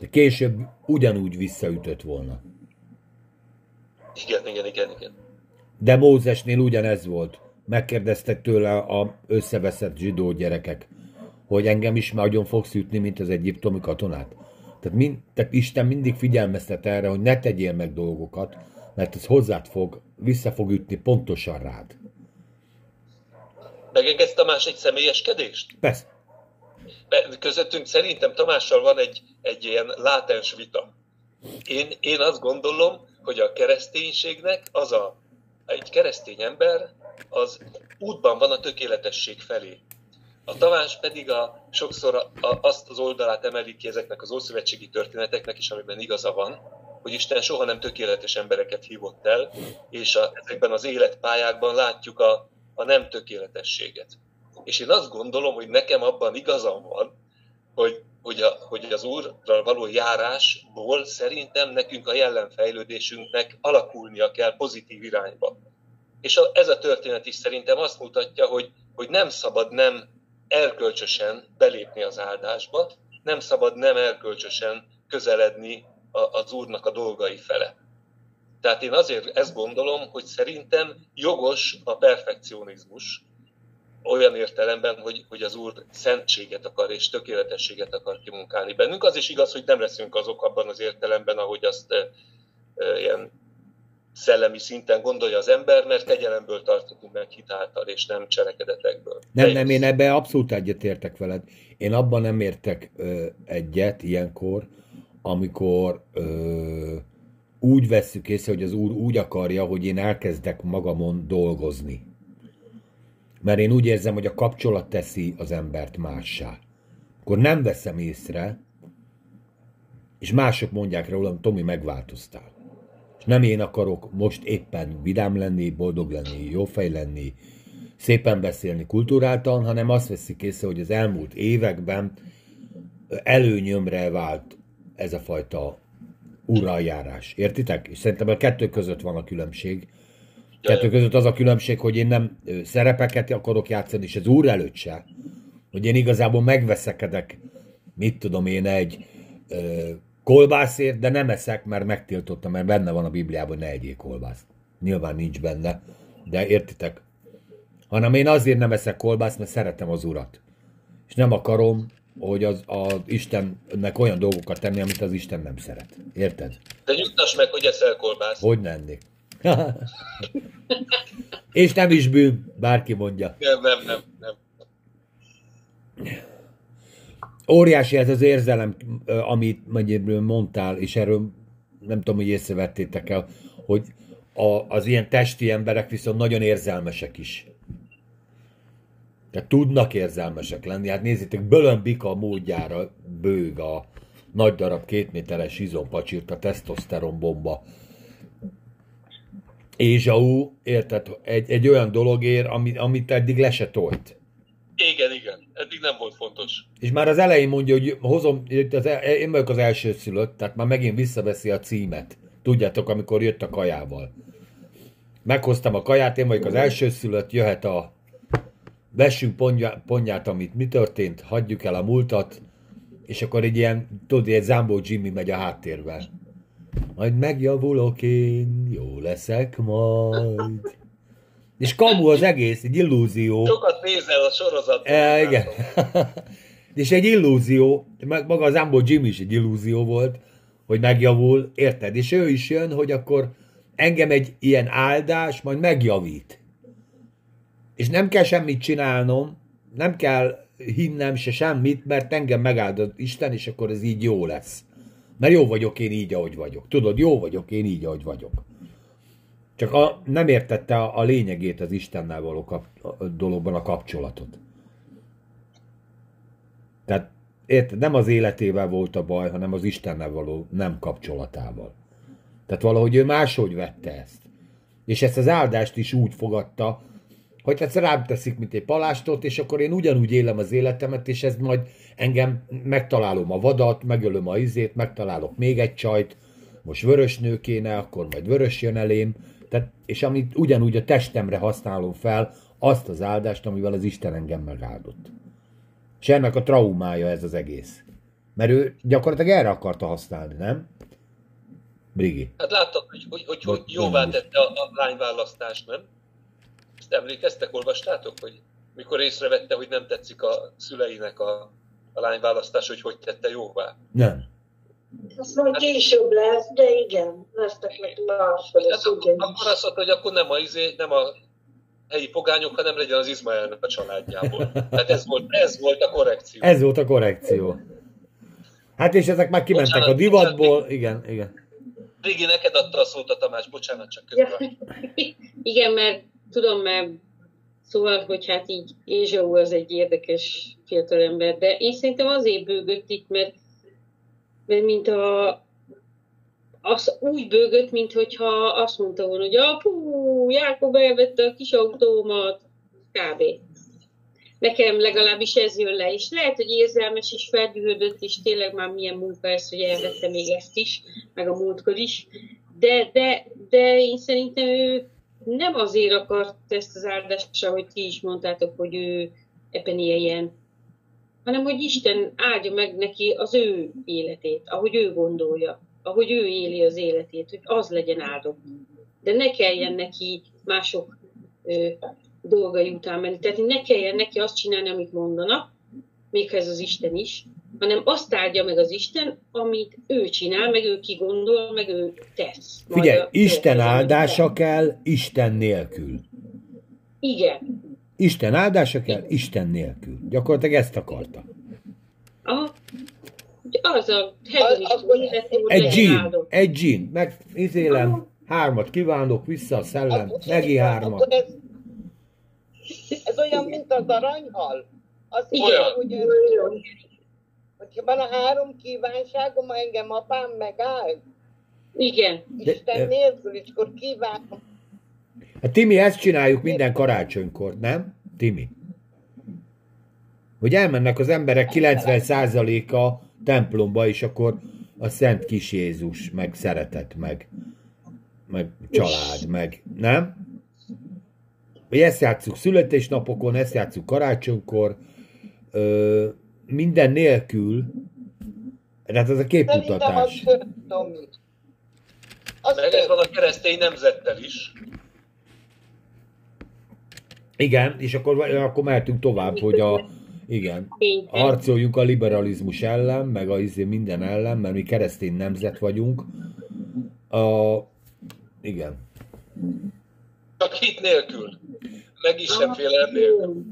De később ugyanúgy visszaütött volna. Igen, igen, igen, igen. De Mózesnél ugyanez volt. Megkérdeztek tőle a összeveszett zsidó gyerekek, hogy engem is már nagyon fogsz ütni, mint az egyiptomi katonát. Tehát, mind, tehát Isten mindig figyelmeztet erre, hogy ne tegyél meg dolgokat, mert ez hozzád fog, vissza fog ütni pontosan rád. Megengedsz Tamás egy személyeskedést? Persze. Közöttünk szerintem Tamással van egy, egy ilyen látens vita. Én, én azt gondolom, hogy a kereszténységnek az a, egy keresztény ember az útban van a tökéletesség felé. A Tamás pedig a, sokszor a, a, azt az oldalát emeli ki ezeknek az ószövetségi történeteknek is, amiben igaza van, hogy Isten soha nem tökéletes embereket hívott el, és a, ezekben az életpályákban látjuk a, a nem tökéletességet. És én azt gondolom, hogy nekem abban igazam van, hogy, hogy, a, hogy az Úrral való járásból szerintem nekünk a jelenfejlődésünknek alakulnia kell pozitív irányba. És a, ez a történet is szerintem azt mutatja, hogy, hogy nem szabad nem erkölcsösen belépni az áldásba, nem szabad nem erkölcsösen közeledni az Úrnak a dolgai fele. Tehát én azért ezt gondolom, hogy szerintem jogos a perfekcionizmus, olyan értelemben, hogy, hogy az Úr szentséget akar és tökéletességet akar kimunkálni bennünk. Az is igaz, hogy nem leszünk azok abban az értelemben, ahogy azt e, e, ilyen szellemi szinten gondolja az ember, mert kegyelemből tartunk meg hitáltal, és nem cselekedetekből. Nem, nem, én ebben abszolút egyetértek veled. Én abban nem értek ö, egyet ilyenkor, amikor ö, úgy vesszük észre, hogy az Úr úgy akarja, hogy én elkezdek magamon dolgozni. Mert én úgy érzem, hogy a kapcsolat teszi az embert mássá. Akkor nem veszem észre, és mások mondják rólam, Tomi, megváltoztál. Nem én akarok most éppen vidám lenni, boldog lenni, jófej lenni, szépen beszélni kultúráltan, hanem azt veszik észre, hogy az elmúlt években előnyömre vált ez a fajta uraljárás. Értitek? És szerintem a kettő között van a különbség. Kettő között az a különbség, hogy én nem szerepeket akarok játszani, és az úr előtt se. Hogy én igazából megveszekedek mit tudom én, egy kolbászért, de nem eszek, mert megtiltottam, mert benne van a Bibliában, hogy ne egyél kolbászt. Nyilván nincs benne, de értitek? Hanem én azért nem eszek kolbászt, mert szeretem az urat. És nem akarom, hogy az, az Istennek olyan dolgokat tenni, amit az Isten nem szeret. Érted? De nyugtass meg, hogy eszel kolbászt. Hogy lennék. És nem is bűn, bárki mondja. Nem, nem, nem, nem. Óriási ez az érzelem, amit mondtál, és erről nem tudom, hogy észrevettétek el, hogy a, az ilyen testi emberek viszont nagyon érzelmesek is. Tehát tudnak érzelmesek lenni. Hát nézzétek, Bölön a módjára bőg a nagy darab két méteres izompacsírt a tesztoszteron bomba. Ézsau, érted, egy, egy olyan dologért, amit, amit eddig le se tolt. Igen, igen. Eddig nem volt fontos. És már az elején mondja, hogy hozom, az, én vagyok az első szülött, tehát már megint visszaveszi a címet. Tudjátok, amikor jött a kajával. Meghoztam a kaját, én vagyok az első szülött, jöhet a vessünk pontját, amit mi történt, hagyjuk el a múltat, és akkor egy ilyen, tudod, egy Zambó Jimmy megy a háttérben. Majd megjavulok én, jó leszek majd. És kamu az egész, egy illúzió. Sokat nézel a sorozat. E, igen. és egy illúzió, maga az Zambó Jimmy is egy illúzió volt, hogy megjavul, érted? És ő is jön, hogy akkor engem egy ilyen áldás majd megjavít. És nem kell semmit csinálnom, nem kell hinnem se semmit, mert engem megáldott Isten, és akkor ez így jó lesz. Mert jó vagyok én így, ahogy vagyok. Tudod, jó vagyok én így, ahogy vagyok. Csak a, nem értette a, a lényegét az Istennel való kap, a dologban a kapcsolatot. Tehát érted, nem az életével volt a baj, hanem az Istennel való nem kapcsolatával. Tehát valahogy ő máshogy vette ezt. És ezt az áldást is úgy fogadta, hogy egyszer rám teszik, mint egy palástot, és akkor én ugyanúgy élem az életemet, és ez majd engem megtalálom a vadat, megölöm a izét, megtalálok még egy csajt, most vörös nő kéne, akkor majd vörös jön elém, tehát, és amit ugyanúgy a testemre használom fel, azt az áldást, amivel az Isten engem megáldott. És ennek a traumája ez az egész. Mert ő gyakorlatilag erre akarta használni, nem? Brigi. Hát láttad, hogy, hogy, hogy, hogy jóvá tette a, a lányválasztást, nem? Ezt emlékeztek, olvastátok, hogy mikor észrevette, hogy nem tetszik a szüleinek a, a lányválasztás, hogy hogy tette jóvá? Nem. Azt majd később lesz, de igen, lesznek meg máshol. Hát akkor, akkor azt mondta, hogy akkor nem a, izé, nem a helyi pogányok, hanem legyen az Izmaelnek a családjából. Tehát ez volt, ez volt a korrekció. Ez volt a korrekció. Hát és ezek már kimentek bocsánat, a divatból, bocsánat, igen, igen. Régi, neked adta a szót a Tamás, bocsánat, csak közben. igen, mert tudom, mert szóval, hogy hát így Ézsau az egy érdekes fiatalember, de én szerintem azért bőgött itt, mert, mert mint a, az úgy bőgött, mint hogyha azt mondta volna, hogy apu, Jákob elvette a kis autómat, kb. Nekem legalábbis ez jön le, és lehet, hogy érzelmes és feldühödött, és tényleg már milyen munka ez, hogy elvette még ezt is, meg a múltkor is, de, de, de én szerintem ő nem azért akart ezt az áldást, ahogy ti is mondtátok, hogy ő ebben éljen, hanem hogy Isten áldja meg neki az ő életét, ahogy ő gondolja, ahogy ő éli az életét, hogy az legyen áldott. De ne kelljen neki mások ö, dolgai után menni. Tehát ne kelljen neki azt csinálni, amit mondanak, még ez az Isten is, hanem azt áldja meg az Isten, amit ő csinál, meg ő kigondol, meg ő tesz. Figyelj, Isten áldása kell Isten nélkül. Igen. Isten áldása kell Isten nélkül. Gyakorlatilag ezt akarta. Aha. Az a egy dzsin, egy dzsin, meg izélem, hármat kívánok, vissza a szellem, megint hármat. Ez, ez olyan, mint az aranyhal. Az olyan, hogy Hogyha van a három kívánságom, engem apám megáll. Igen. Isten nélkül, és akkor kívánom. Hát Timi, ezt csináljuk minden karácsonykor, nem? Timi. Hogy elmennek az emberek 90%-a templomba, és akkor a Szent Kis Jézus, meg szeretet, meg, meg család, meg, nem? Vagy ezt játsszuk születésnapokon, ezt játsszuk karácsonykor, ö, minden nélkül, Tehát ez a képmutatás. Meg ez van a keresztény nemzettel is. Igen, és akkor, akkor mehetünk tovább, hogy a, igen, harcoljunk a liberalizmus ellen, meg a izé minden ellen, mert mi keresztény nemzet vagyunk. A, igen. Csak hit nélkül. Meg Isten félelem nélkül.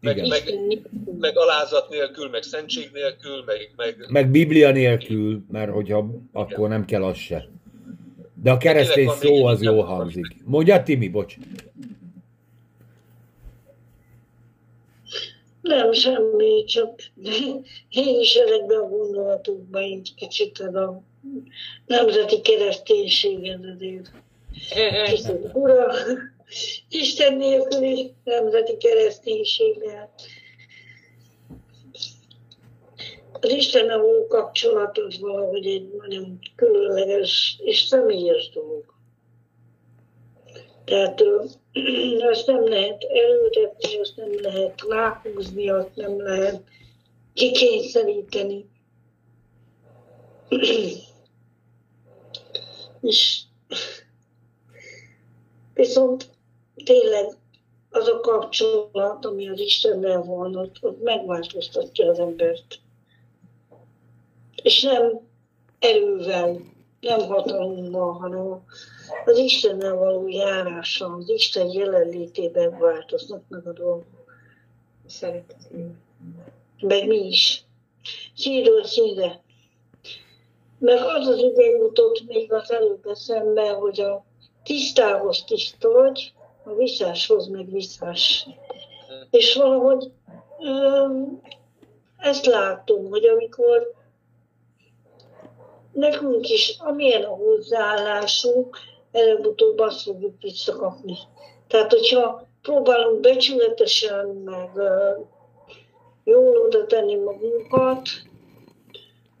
Meg, meg, meg, alázat nélkül, meg szentség nélkül, meg, meg... Meg Biblia nélkül, mert hogyha akkor nem kell az se. De a keresztény szó az jó hangzik. Mondja Timi, bocs. Nem, semmi, csak én is ezekben a gondolatokban én kicsit a nemzeti kereszténységen azért. Ura, Isten nélküli nemzeti kereszténységgel. Az Istennel való kapcsolat az valahogy egy nagyon különleges és személyes dolog. Tehát azt nem lehet elültetni, azt nem lehet ráhúzni, azt nem lehet kikényszeríteni. és viszont tényleg az a kapcsolat, ami az Istennel van, ott, ott megváltoztatja az embert. És nem erővel, nem hatalommal, hanem az Istennel való járással, az Isten jelenlétében változnak meg a dolgok. Szeretetében. Meg mi is. Szíről szíre. Meg az az ide jutott még az előbb eszembe, hogy a tisztához tiszta vagy, a visszáshoz meg visszás. És valahogy ezt látom, hogy amikor nekünk is, amilyen a hozzáállásunk, előbb-utóbb azt fogjuk visszakapni. Tehát, hogyha próbálunk becsületesen, meg jól oda tenni magunkat,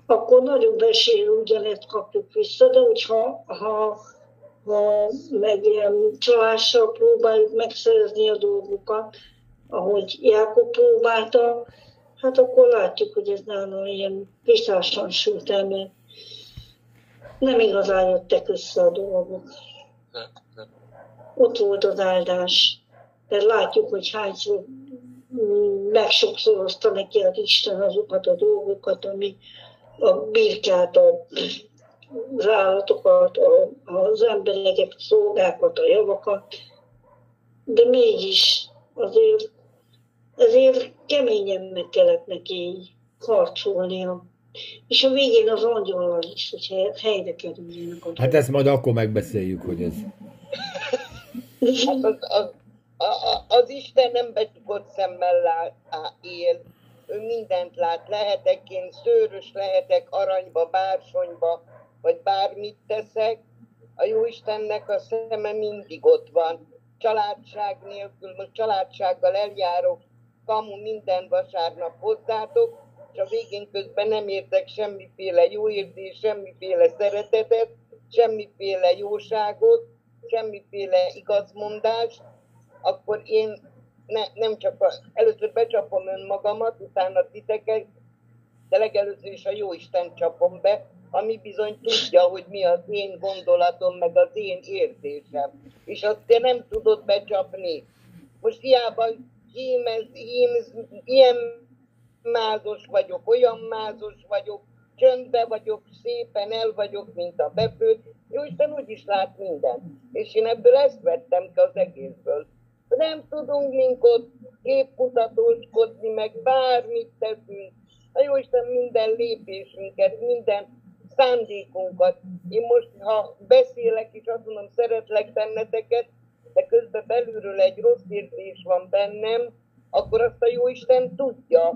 akkor nagyobb esély ugyanezt kapjuk vissza, de hogyha ha, ha meg ilyen csalással próbáljuk megszerezni a dolgokat, ahogy Jákob próbálta, hát akkor látjuk, hogy ez nála ilyen visszásan sült el, nem igazán jöttek össze a dolgok. Nem, nem. Ott volt az áldás. De látjuk, hogy hányszor megsokszorozta neki az Isten azokat a dolgokat, ami a birkát, a, az állatokat, a, az embereket, a szolgákat, a javakat, de mégis azért, azért keményen meg kellett neki harcolnia. És a végén az angyalal is, hogy helyre kerüljenek. Hát ezt majd akkor megbeszéljük, hogy ez... Hát az, az, az, az Isten nem becsukott szemmel lát, él, ő mindent lát, lehetek én szőrös, lehetek aranyba, bársonyba, vagy bármit teszek, a jó Istennek a szeme mindig ott van. Családság nélkül, most családsággal eljárok, kamu minden vasárnap hozzátok, és a végén közben nem értek semmiféle jó érzés, semmiféle szeretetet, semmiféle jóságot, semmiféle igazmondást, akkor én ne, nem csak a, először becsapom önmagamat, utána titeket, de legelőször is a jó Isten csapom be, ami bizony tudja, hogy mi az én gondolatom, meg az én érzésem. És azt te nem tudod becsapni. Most hiába hímez, hímez, ilyen mázos vagyok, olyan mázos vagyok, csöndbe vagyok, szépen el vagyok, mint a befőt. Jó Isten úgy is lát mindent. És én ebből ezt vettem ki az egészből. Nem tudunk minket képmutatóskodni, meg bármit teszünk. A jó Isten minden lépésünket, minden szándékunkat. Én most, ha beszélek és azt mondom, szeretlek benneteket, de közben belülről egy rossz érzés van bennem, akkor azt a jó Isten tudja,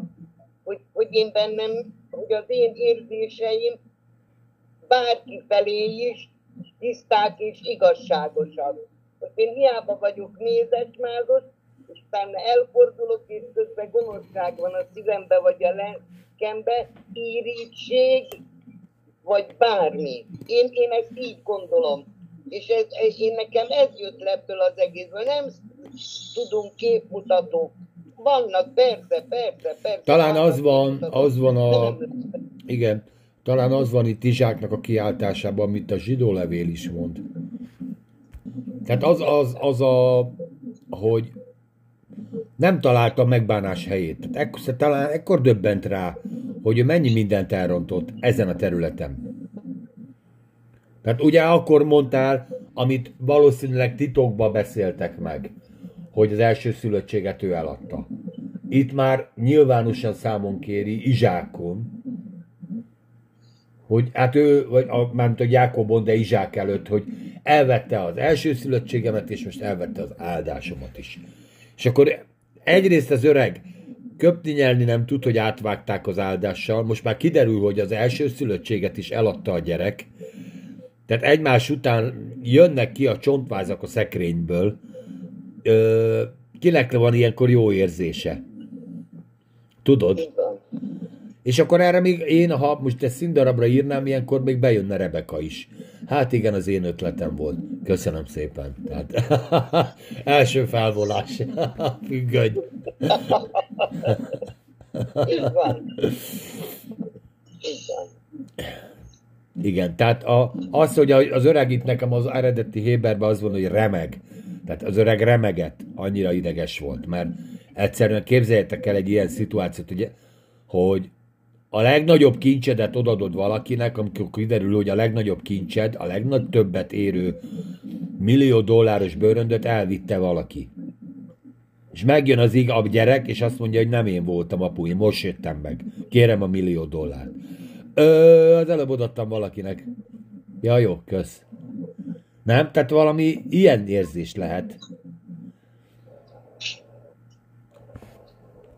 hogy, hogy én bennem, hogy az én érzéseim bárki felé is tiszták és igazságosak. Most én hiába vagyok mézesmázos, és utána elfordulok, és közben gonoszság van a szívembe, vagy a lelkembe, írítség, vagy bármi. Én, én ezt így gondolom. És ez, én nekem ez jött le ebből az egészből. Nem tudunk képmutatók vannak, persze, persze, persze. Talán az van, az van a... Igen. talán az van itt Izsáknak a kiáltásában, amit a zsidó levél is mond. Tehát az, az, az a, hogy nem találta megbánás helyét. Tehát ekkor, talán ekkor döbbent rá, hogy ő mennyi mindent elrontott ezen a területen. Tehát ugye akkor mondtál, amit valószínűleg titokba beszéltek meg, hogy az első szülöttséget ő eladta. Itt már nyilvánosan számon kéri Izsákon, hogy hát ő, vagy a, mármint a Jákobon, de Izsák előtt, hogy elvette az első szülöttségemet, és most elvette az áldásomat is. És akkor egyrészt az öreg köpni nyelni nem tud, hogy átvágták az áldással, most már kiderül, hogy az első szülöttséget is eladta a gyerek, tehát egymás után jönnek ki a csontvázak a szekrényből, Ö, kinek van ilyenkor jó érzése? Tudod? És akkor erre még én, ha most ezt színdarabra írnám, ilyenkor még bejönne Rebeka is. Hát igen, az én ötletem volt. Köszönöm szépen. Tehát, első felvolás. Függöny. Így van. Így van. Igen, tehát a, az, hogy az öreg itt nekem az eredeti Héberben az van, hogy remeg. Tehát az öreg remeget, annyira ideges volt, mert egyszerűen képzeljétek el egy ilyen szituációt, ugye, hogy a legnagyobb kincsedet odadod valakinek, amikor kiderül, hogy a legnagyobb kincsed, a legnagyobbet érő millió dolláros bőröndöt elvitte valaki. És megjön az ig a gyerek, és azt mondja, hogy nem én voltam apu, én most jöttem meg. Kérem a millió dollárt. Ö, az előbb odaadtam valakinek. Ja, jó, kösz. Nem? Tehát valami ilyen érzés lehet.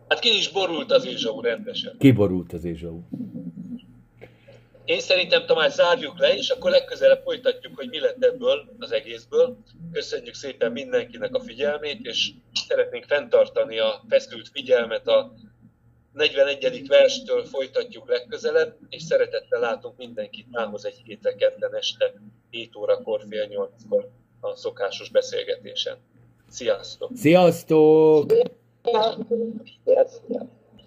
Hát ki is borult az Ézsau rendesen. Ki borult az Ézsau? Én szerintem Tamás zárjuk le, és akkor legközelebb folytatjuk, hogy mi lett ebből az egészből. Köszönjük szépen mindenkinek a figyelmét, és szeretnénk fenntartani a feszült figyelmet a 41. verstől folytatjuk legközelebb, és szeretettel látunk mindenkit mához egy hétre kedden este 7 órakor, fél 8-kor a szokásos beszélgetésen. Sziasztok! Sziasztok! Sziasztok!